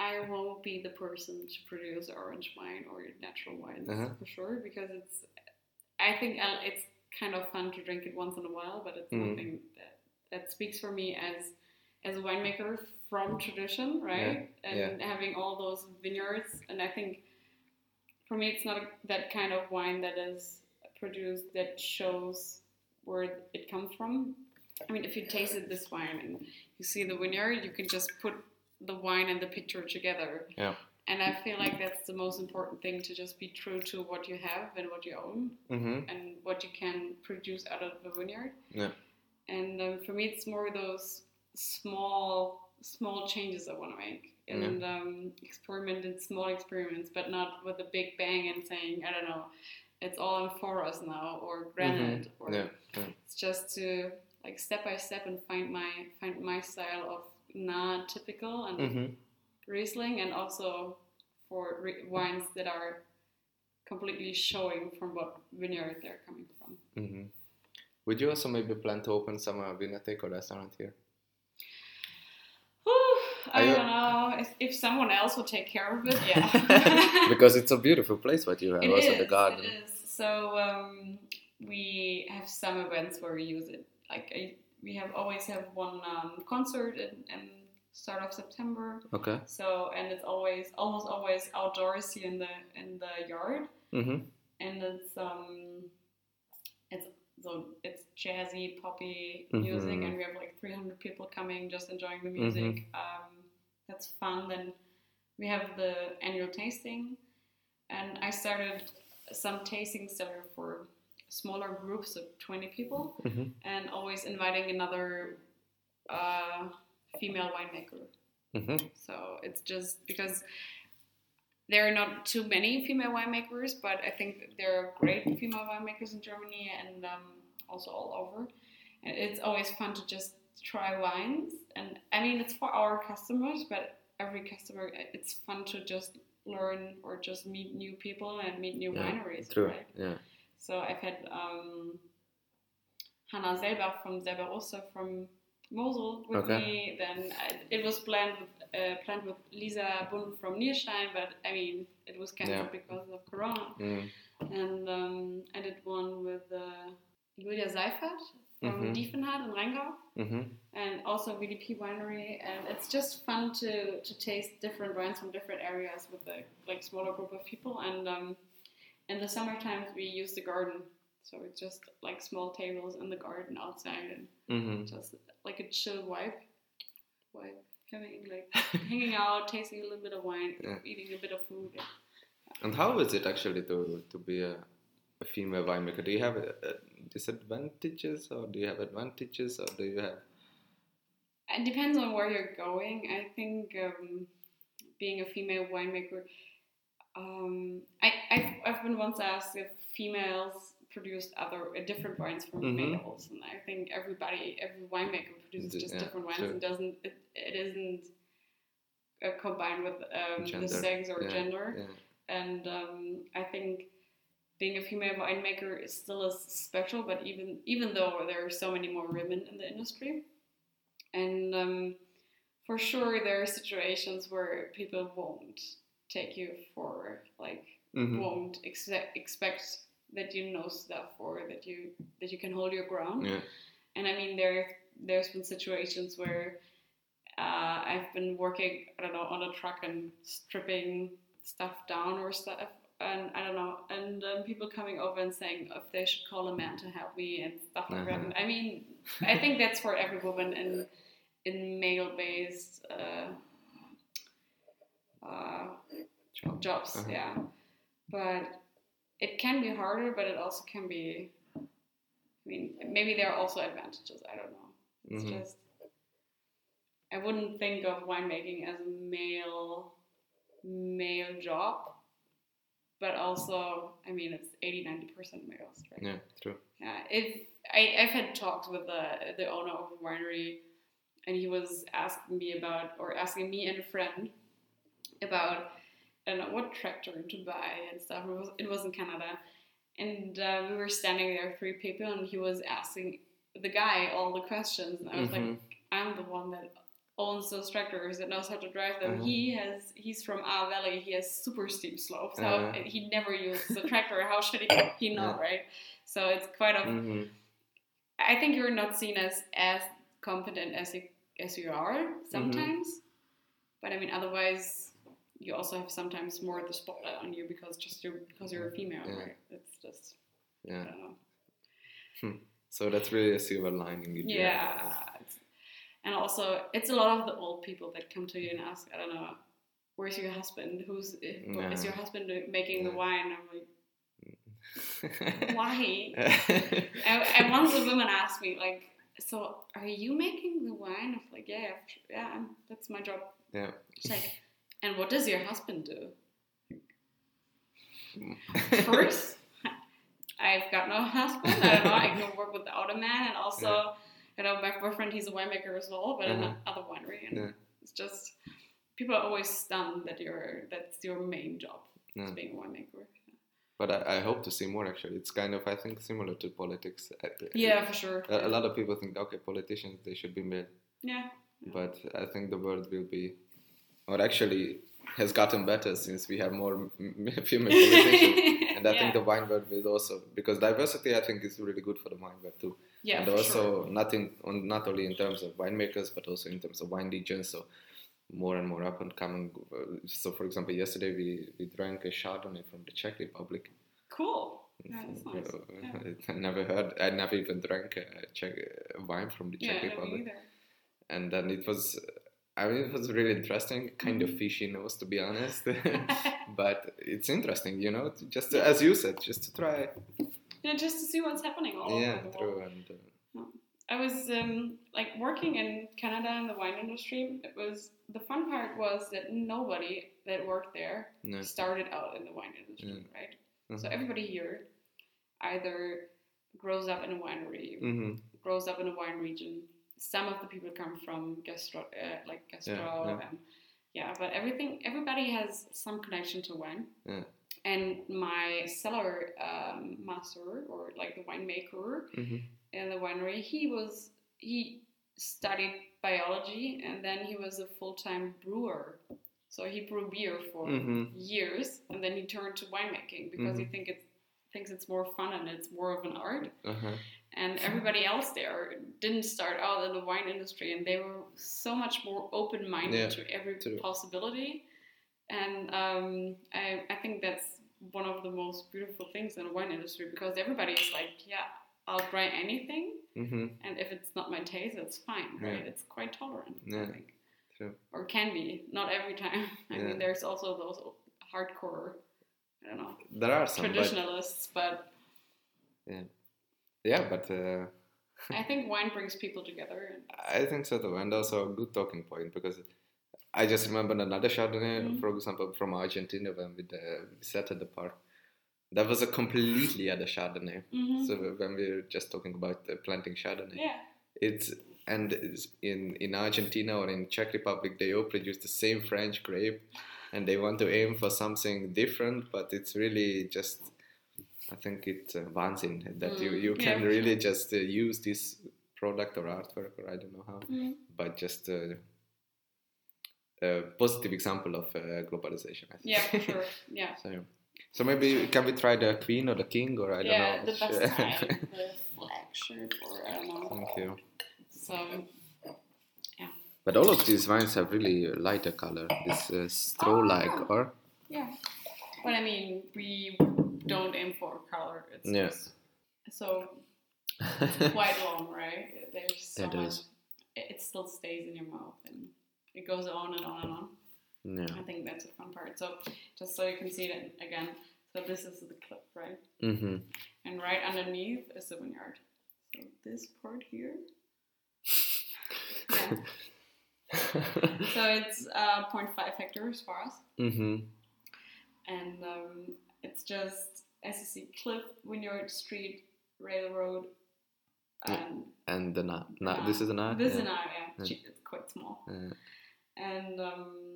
I won't be the person to produce orange wine or natural wines Uh-huh. for sure because it's. I think it's kind of fun to drink it once in a while, but it's Mhm. nothing that that speaks for me as as a winemaker from tradition, right? yeah. And having all those vineyards, and I think for me it's not that kind of wine that is produced that shows where it comes from. I mean, if you tasted this wine and you see the vineyard, you can just put the wine and the picture together. Yeah. And I feel like that's the most important thing to just be true to what you have and what you own mm-hmm. and what you can produce out of the vineyard. Yeah. And um, for me, it's more those small, small changes I want to make. And yeah. um, experimented small experiments, but not with a big bang and saying, I don't know, it's all amphoras now or granite, mm-hmm. or yeah. Yeah. it's just to like step by step and find my find my style of not typical and mm-hmm. Riesling, and also for re- wines that are completely showing from what vineyard they're coming from. Mm-hmm. Would you also maybe plan to open some uh, Vinateco restaurant here? I don't know if, if someone else would take care of it. *laughs* Yeah, *laughs* because it's a beautiful place. What you have it also is, the garden. It is. So um, we have some events where we use it. Like I, we have always have one um, concert in, in start of September. Okay. So and it's always almost always outdoors in the in the yard. Mm-hmm. And it's um it's so it's jazzy poppy mm-hmm. music and we have like 300 people coming just enjoying the music. Mm-hmm. Um, that's fun. Then we have the annual tasting, and I started some tasting center for smaller groups of 20 people, mm-hmm. and always inviting another uh, female winemaker. Mm-hmm. So it's just because there are not too many female winemakers, but I think there are great female winemakers in Germany and um, also all over. And it's always fun to just try wines, and I mean it's for our customers, but every customer it's fun to just learn or just meet new people and meet new yeah, wineries. True. Right? Yeah. So I've had um, Hannah Selbach from Selbach from Mosel with okay. me. Then I, it was planned with uh, planned with Lisa Bunn from Nierstein, but I mean it was cancelled yeah. because of Corona. Mm. And um, I did one with uh, Julia Seyffardt from mm-hmm. Diefenhardt in Rheingau, mm-hmm. and also VDP Winery. And it's just fun to, to taste different wines from different areas with a like smaller group of people. And um, in the summer times, we use the garden, so it's just like small tables in the garden outside, and mm-hmm. just like a chill vibe, vibe having like *laughs* hanging out, tasting a little bit of wine, yeah. eating a bit of food. Yeah. And how is it actually to to be a female winemaker? Do you have a disadvantages or do you have advantages or do you have it depends on where you're going i think um, being a female winemaker um, I, I've, I've been once asked if females produced other uh, different wines from mm-hmm. males and i think everybody every winemaker produces just yeah, different wines sure. and doesn't it, it isn't uh, combined with um, the sex or yeah, gender yeah. and um, i think being a female winemaker is still as special, but even even though there are so many more women in the industry, and um, for sure there are situations where people won't take you for like mm-hmm. won't ex- expect that you know stuff or that you that you can hold your ground. Yeah. And I mean there there's been situations where uh, I've been working I don't know on a truck and stripping stuff down or stuff and I don't know, and um, people coming over and saying if they should call a man to help me and stuff like uh-huh. that. I mean, I think that's for every woman in in male-based uh, uh, Job. jobs, uh-huh. yeah. But it can be harder, but it also can be. I mean, maybe there are also advantages. I don't know. It's mm-hmm. just I wouldn't think of winemaking as a male male job but also, I mean, it's 80 90% males, right? Yeah, true. Yeah, if I, I've had talks with the, the owner of the winery, and he was asking me about, or asking me and a friend about, I don't know, what tractor to buy and stuff. It was, it was in Canada. And uh, we were standing there, three people, and he was asking the guy all the questions. And I was mm-hmm. like, I'm the one that owns those tractors and knows how to drive them. Uh-huh. He has he's from our valley. He has super steep slopes. So uh-huh. he never uses a *laughs* tractor. How should he he know, yeah. right? So it's quite a. Mm-hmm. I think you're not seen as as competent as you as you are sometimes, mm-hmm. but I mean otherwise you also have sometimes more of the spotlight on you because just you're because you're a female, yeah. right? It's just yeah. i don't Hmm. So that's really a silver lining. Yeah, and also, it's a lot of the old people that come to you and ask, I don't know, where's your husband? Who's is your husband making the wine? I'm like, *laughs* why? *laughs* and, and once a woman asked me, like, so are you making the wine? I was like, yeah, yeah, that's my job. Yeah. She's like, and what does your husband do? *laughs* First, I've got no husband. I don't know. I can work without a man, and also, Yeah. You know, my boyfriend he's a winemaker as well, but in Uh-huh. another winery, and Yeah. it's just people are always stunned that you're that's your main job, is Yeah. being a winemaker. But I, I hope to see more actually. It's kind of I think similar to politics. Yeah, for sure. A, a lot of people think okay, politicians they should be male, Yeah. but I think the world will be, or actually has gotten better since we have more *laughs* female politicians. *laughs* And I yeah. think the wine world is also because diversity I think is really good for the wine world too. yeah, and also sure. not on, not only in terms of winemakers but also in terms of wine regions. So more and more up and coming. So for example, yesterday we, we drank a Chardonnay from the Czech Republic. Cool. Yeah, that's nice. Yeah. *laughs* I never heard. I never even drank a Czech uh, wine from the Czech Republic, and then it was. I mean, it was really interesting. Kind Mm-hmm. of fishy nose, to be honest, *laughs* *laughs* but it's interesting, you know. Just to, as you said, just to try. Yeah, just to see what's happening all yeah, over the world. true. And uh, I was um, like working in Canada in the wine industry. It was the fun part was that nobody that worked there no. started out in the wine industry, Yeah. right? So Mhm. everybody here either grows up in a winery, Mhm. grows up in a wine region. Some of the people come from gastro, uh, like gastro, yeah. and yeah, but everything, everybody has some connection to wine. Yeah. And my cellar um, master, or like the winemaker Mhm. in the winery, he was he studied biology, and then he was a full time brewer. So he brewed beer for Mhm. years, and then he turned to winemaking because he Mhm. think it, thinks it's more fun and it's more of an art Uh-huh. And everybody else there didn't start out in the wine industry and they were so much more open-minded Yeah, to every true. possibility and um, I, I think that's one of the most beautiful things in the wine industry because everybody is like yeah i'll try anything Mhm. and if it's not my taste it's fine right Yeah. it's quite tolerant i Yeah, think true. or can be not every time *laughs* i Yeah. mean there's also those hardcore i don't know There are some, but traditionalists but yeah, but uh, i think *laughs* wine brings people together and I think so too, and also a good talking point because I just remember another Chardonnay, Mhm. for example, from Argentina when we, uh, we sat at the park. That was a completely other Chardonnay. Mhm. So when we were just talking about uh, planting Chardonnay, yeah it's and it's in in Argentina or in Czech Republic, they all produce the same French grape, and they want to aim for something different, but it's really just. I think it's uh, Wahnsinn that you, Mm, you yeah, can for really just uh, use this product or artwork or I don't know how Mhm. but just a, a positive example of uh, globalization. I think. Yeah, sure. *laughs* Yeah. so, so maybe can we try the queen or the king or I yeah, don't know. Yeah, the best time, *laughs* the flag shirt, or I don't know. Thank you. So, yeah. But all of these wines have really lighter color, this uh, straw-like, Oh. or yeah. But I mean, we don't aim for color. It's Yeah. just so *laughs* quite long, right? There's so it much. is. It it still stays in your mouth and it goes on and on and on. yeah. I think that's a fun part. So, just so you can see it again. So this is the clip, right? Mm-hmm. And right underneath is the vineyard. So this part here. Yeah. *laughs* So it's uh, 0.5 hectares for us, mm-hmm. and um, it's just see, cliff, vineyard, street, railroad, and And the na, na, this is a na. this yeah. is an area. Yeah. It's quite small, Yeah. and um,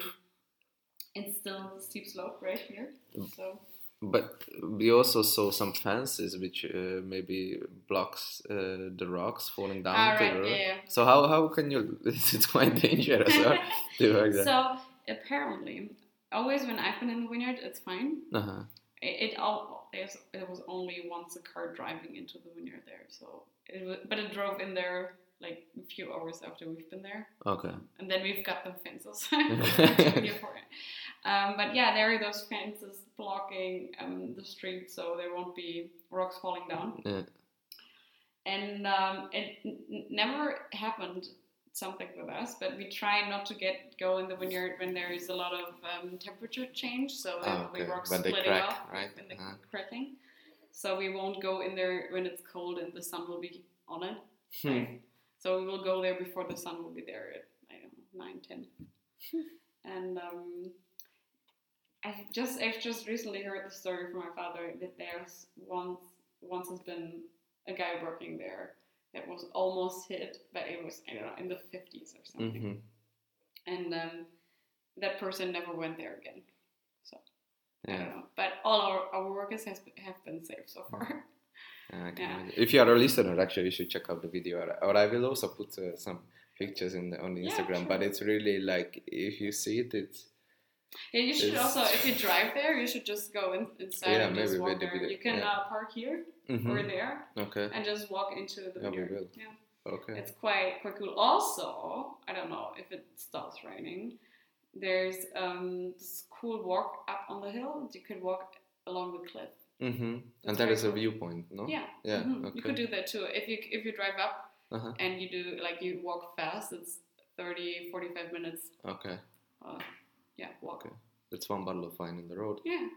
it's still steep slope right here. Mm. So But we also saw some fences which uh, maybe blocks uh, the rocks falling down Ah, right, yeah, yeah. So how, how can you? *laughs* It's quite dangerous. *laughs* to so apparently, always when I've been in the vineyard, it's fine. uh-huh. It, it all there's, it was only once a car driving into the vineyard there. So it was, but it drove in there like a few hours after we've been there, Okay. and then we've got the fences *laughs* it. Um, but yeah, there are those fences blocking um, the street, so there won't be rocks falling down. Yeah. And um, it n- never happened something with us, but we try not to get go in the vineyard when there is a lot of um, temperature change, so be okay. rocks When they splitting crack, off right? when they Uh-huh. cracking. So we won't go in there when it's cold and the sun will be on it. Hmm. Right? So we will go there before the sun will be there at I don't know nine ten. *laughs* and um, I've just I've just recently heard the story from my father that there's once once has been a guy working there that was almost hit, but it was I don't know in the fifties or something, hmm and um, that person never went there again. So I don't know, but all our, our workers has, have been safe so far. Yeah, Yeah. If you are a listener, actually, you should check out the video, or, or I will also put uh, some pictures in the, on the Yeah, Instagram. But it's really like if you see it, it's Yeah, you should It's- also, if you drive there, you should just go in, inside Yeah, and just walk there. You can yeah. uh, park here Mhm. or there okay. and just walk into the Yeah, vineyard. will. Yeah, Okay. it's quite quite cool. Also, I don't know if it stops raining. There's um, this cool walk up on the hill. You could walk along the cliff. Mm-hmm. And very is a viewpoint, no? Yeah, Yeah. mhm. Okay. you could do that too. If you if you drive up Uh-huh. and you do like you walk fast, it's 30, 45 minutes. Okay. Uh, yeah, walk. Okay. That's one bottle of wine in the road. Yeah.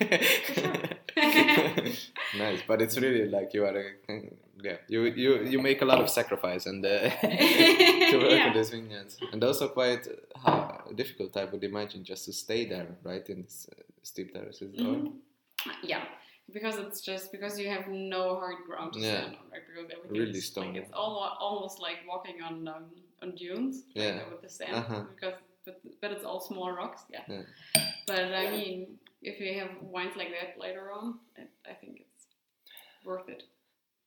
*laughs* *laughs* nice, but it's really like you are, a, yeah, you you you make a lot of sacrifice and uh, *laughs* to work Yeah. in these vineyards, and also quite uh, difficult. I would imagine just to stay there, right, in this uh, steep terraces. Mhm. Yeah, because it's just because you have no hard ground to Yeah. stand on, right? Because everything Really is like it's almost almost like walking on um, on dunes, like, Yeah. with the sand. Uh-huh. Because but, but it's all small rocks, yeah. Yeah. But I mean, if you have wines like that later on, I, I think it's worth it.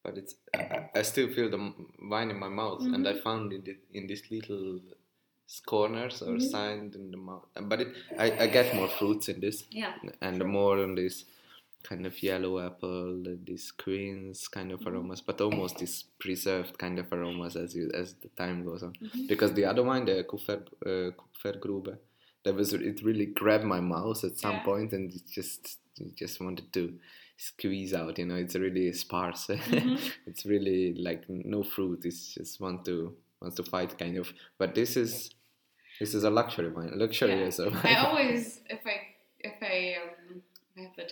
but it's I, I still feel the wine in my mouth, and I Mhm. found in the, in these little corners or Mhm. signs in the mouth. But it, I, I get more fruits in this, Yeah. and more on this kind of yellow apple, these queens kind of Mhm. aromas, but almost these preserved kind of aromas as you as the time goes on. Mhm. Because the other wine, the Kupfer, uh, Kupfergrube, that was it really grabbed my mouth at some Yeah. point, and it just you just wanted to squeeze out. You know, it's really sparse. Mhm. *laughs* it's really like no fruit. It's just want to wants to fight kind of. But this is this is a luxury wine. Luxurious. I wine. *laughs* always, if I if I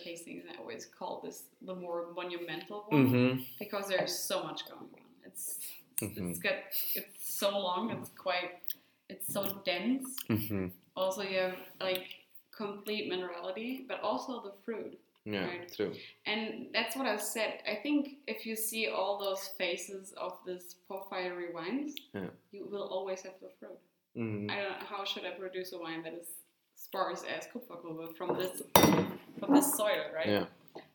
tastings, I always call this the more monumental one. hmm because there's so much going on. It's it's, Mhm. it's got it's so long. It's quite it's so dense. hmm Also, you have like complete minerality, but also the fruit. Yeah, Right. true. And that's what I said. I think if you see all those faces of this porphyry wines, Yeah. you will always have the fruit. Mm. I don't know how should I produce a wine that is sparse as Kupfergrube from this this soil, right? Yeah.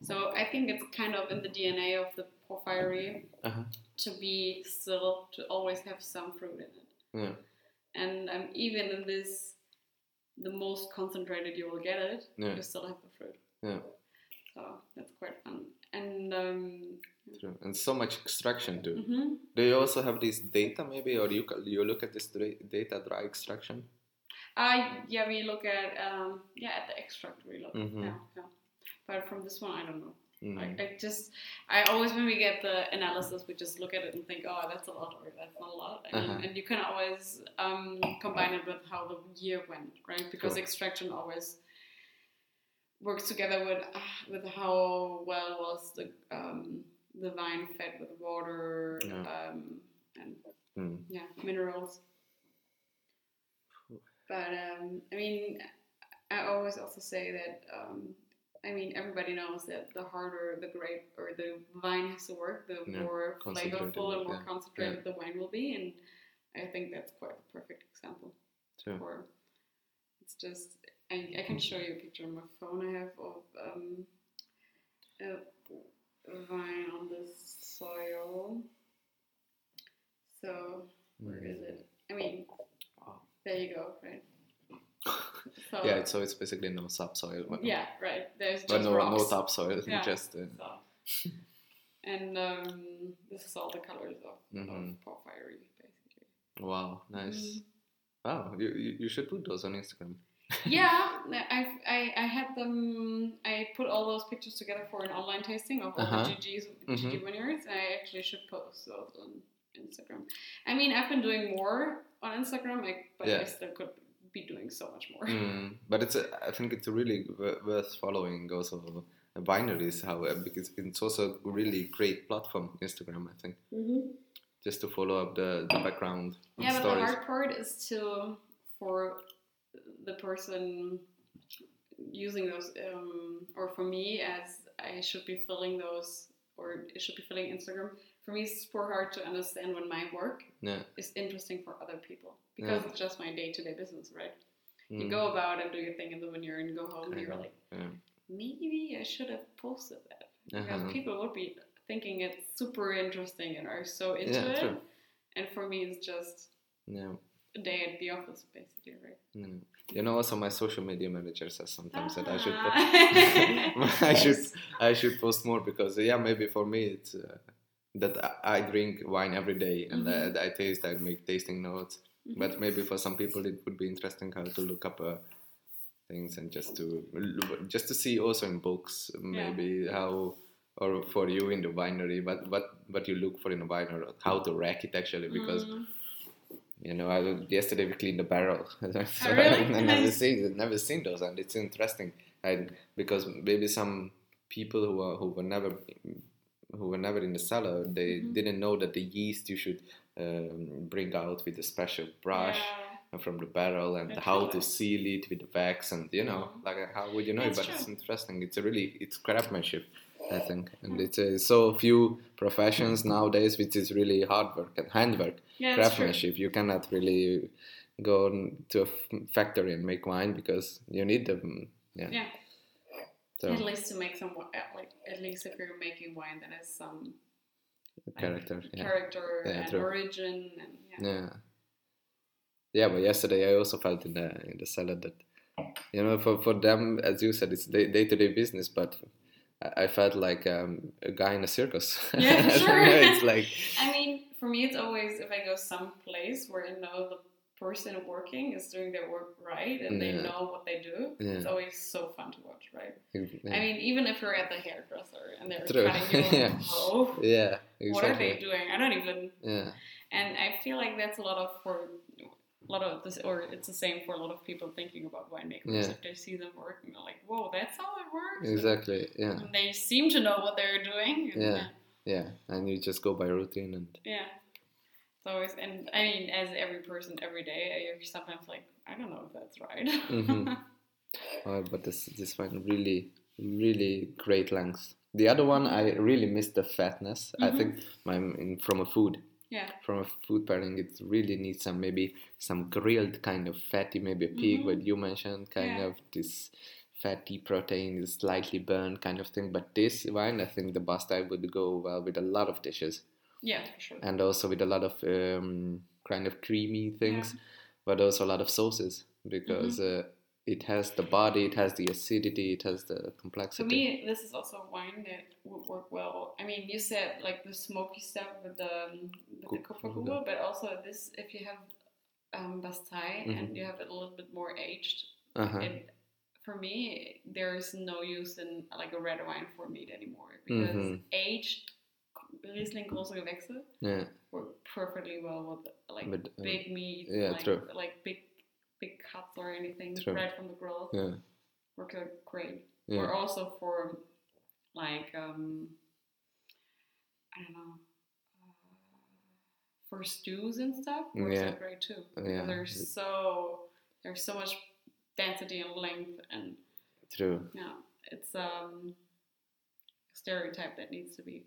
So I think it's kind of in the DNA of the porphyry Uh-huh. to be still to always have some fruit in it. Yeah. And um, even in this, the most concentrated you will get it, Yeah. you still have the fruit. Yeah. So that's quite fun. And um, True. And so much extraction too. mhm. Do you also have this data maybe, or you you look at this data dry extraction? Uh, yeah, we look at um, yeah at the extract we look. Mhm. Yeah, yeah. But from this one, I don't know. Mm. I, I just, I always when we get the analysis, we just look at it and think, oh, that's a lot or that's not a lot, and, Uh-huh. and you can always um, combine it with how the year went, right? Because Sure. extraction always works together with uh, with how well was the um, the vine fed with water Yeah. um, and Mm. yeah minerals. But um, I mean, I always also say that um, I mean everybody knows that the harder the grape or the vine has to work, the Yeah, more flavorful and more yeah. concentrated the wine will be, and I think that's quite the perfect example. True. For it's just I, I can show you a picture on my phone I have of um, a, a vine on the soil. So where is it? I mean. There you go, right? So, Yeah, so it's basically no subsoil. yeah, right. There's just no, rocks. no topsoil. *laughs* Yeah. Just uh, So, and um, this is all the colors of, Mhm. of porphyry, basically. wow, nice. Mm. Wow, you, you you should put those on Instagram. *laughs* yeah, I've, I I had them. I put all those pictures together for an online tasting of all Uh-huh. the GG's. GG vineyards. I actually should post those on Instagram. I mean, I've been doing more on Instagram, like, but I still could be doing so much more. Mm, but it's a, I think it's really w- worth following also uh, wineries how uh, because it's also a really great platform Instagram I think just to follow up the, the background Yeah, but stories. the hard part is to for the person using those, um, or for me, as I should be filling those, or it should be filling Instagram. For me, it's super hard to understand when my work Yeah. is interesting for other people because Yeah. it's just my day-to-day business, right? You Mm. go about and do your thing, and then when you're in, go home, and you're like, Yeah. maybe I should have posted that because Uh-huh. people would be thinking it's super interesting and are so into it. true. And for me, it's just Yeah. a day at the office, basically, right? Mm. You know, also my social media manager says sometimes that I should Ah. put, *laughs* I should *laughs* I should post more because yeah, maybe for me it's uh, that I, I drink wine every day and Mhm. uh, I taste, I make tasting notes. Mhm. But maybe for some people it would be interesting how to look up uh, things and just to just to see also in books maybe how or for you in the winery what what what you look for in a winery how to rack it actually because Mm. you know, I yesterday we cleaned the barrel. *laughs* so Oh, really? I never seen never seen those, and it's interesting. And because maybe some people who are who were never who were never in the cellar, they Mhm. didn't know that the yeast you should um, bring out with a special brush Yeah. from the barrel and That's how to seal it with the wax and you know Mhm. like how would you know That's it? But it's interesting. It's a really it's craftsmanship. I think, and it's uh, so few professions nowadays, which is really hard work and handwork Yeah, craftsmanship. You cannot really go to a factory and make wine because you need them. Yeah. Yeah. So At least to make some, at like at least if you're making wine that has some character. Yeah. character Yeah, and true. origin, and yeah. Yeah. Yeah, but yesterday I also felt in the in the cellar that you know for for them as you said it's day to day business, but I, felt like um, a guy in a circus. *laughs* Yeah, sure. it's like *laughs* I mean, for me, it's always if I go someplace where I know the person working is doing their work right and they know what they do. It's always so fun to watch, right? yeah. I mean, even if you're at the hairdresser and they're True. cutting you, *laughs* Yeah. oh, yeah, what are they doing? I don't even. Yeah, And I feel like that's a lot of for a lot of this, or it's the same for a lot of people thinking about winemakers. Yeah. If they see them working, they're like, "Whoa, that's how it works." Exactly. Yeah, And they seem to know what they're doing. Yeah. yeah, and you just go by routine and Yeah. It's always, and I mean, as every person every day, you're sometimes like, I don't know if that's right. Mhm. *laughs* Uh, but this this one really really great length. The other one I really miss the fatness. I Mhm. think my in, from a food yeah. from a food pairing it really needs some maybe some grilled kind of fatty maybe a pig Mhm. what you mentioned kind Yeah. of this fatty protein is slightly burned kind of thing. But this wine I think the Bastei would go well with a lot of dishes Yeah, for sure. and also with a lot of um, kind of creamy things, but also a lot of sauces because Mm-hmm. uh, it has the body, it has the acidity, it has the complexity. For me, this is also a wine that would work well. I mean, you said like the smoky stuff with the um, with the Kupfergrube, but also this if you have um, Bastei Mhm. and you have it a little bit more aged. uh-huh. It, for me, there is no use in like a red wine for meat anymore because Mhm. aged Riesling große Gewächse Yeah, work perfectly well with like But, uh, big meat, yeah, like, true. like big big cuts or anything True. right from the grill. yeah, Work out great. yeah. Or also for like um I don't know uh, for stews and stuff works Yeah. out great too. Yeah. There's so there's so much density and length and True. yeah, it's um stereotype that needs to be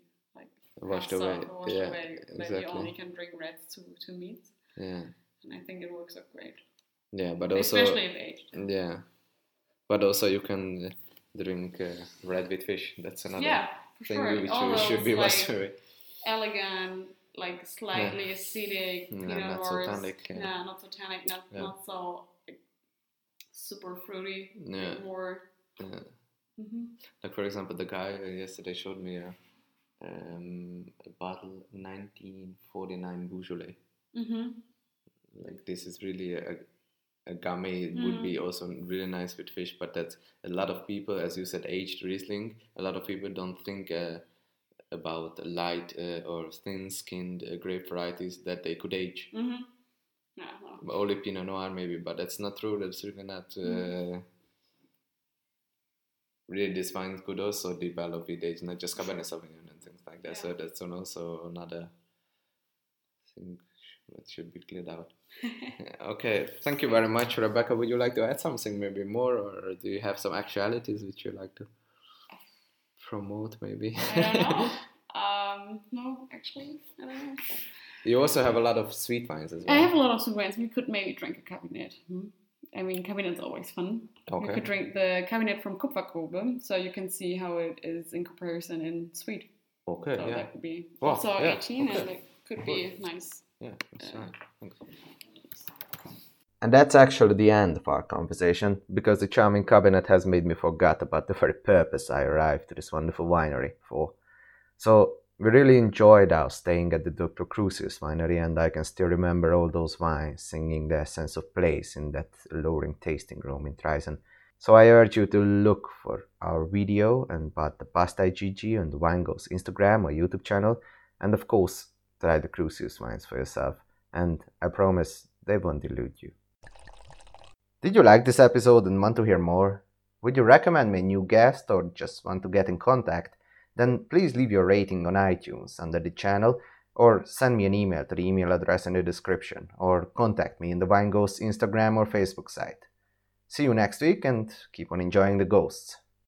Washed away. washed yeah, away that you only can drink reds to to meats. Yeah, And I think it works out great. yeah, but also Especially if aged. yeah, but also you can uh, drink uh, red with fish. That's another Yeah, thing sure. which All we should be like, away. elegant, like slightly acidic, Yeah, not so Noirs. tannic, yeah. Yeah, not so tannic, not Yeah. not so like, super fruity. Yeah. More. Yeah. hmm Like for example, the guy uh, yesterday showed me a, um, a bottle 1949 Beaujolais. hmm Like this is really a, a gamay. It would Mm. be also really nice with fish, but that's a lot of people, as you said, aged Riesling. A lot of people don't think uh, about light uh, or thin-skinned uh, grape varieties that they could age. hmm no. Only Pinot Noir maybe, but that's not true. That's really not. Uh, Mm-hmm. Really, this wine could also develop with age, not just Cabernet Sauvignon like that. So Yeah. that's also another thing that should be cleared out. *laughs* okay, thank you very much, Rebecca. Would you like to add something maybe more, or do you have some actualities which you like to promote maybe? I don't know. *laughs* *laughs* um, no, actually, I don't know. You also have a lot of sweet wines as well. I have a lot of sweet wines. We could maybe drink a Kabinett. Hmm? I mean, Kabinett's always fun. Okay. You could drink the Kabinett from Kupfergrube, so you can see how it is in comparison in sweet. Okay, So yeah. that would be Wow, also yeah, 18, okay. and it could be nice. Yeah, that's Yeah. right. And that's actually the end of our conversation, because the charming Kabinett has made me forget about the very purpose I arrived to this wonderful winery for. So we really enjoyed our staying at the Dr. Crusius winery, and I can still remember all those wines singing their sense of place in that alluring tasting room in Traisen. So I urge you to look for our video and about the Bastei GG on the Wine Ghosts Instagram or YouTube channel, and of course, try the Crusius wines for yourself, and I promise they won't delude you. Did you like this episode and want to hear more? Would you recommend me a new guest or just want to get in contact? Then please leave your rating on iTunes under the channel or send me an email to the email address in the description or contact me in the Wine Ghosts Instagram or Facebook site. See you next week and keep on enjoying the ghosts.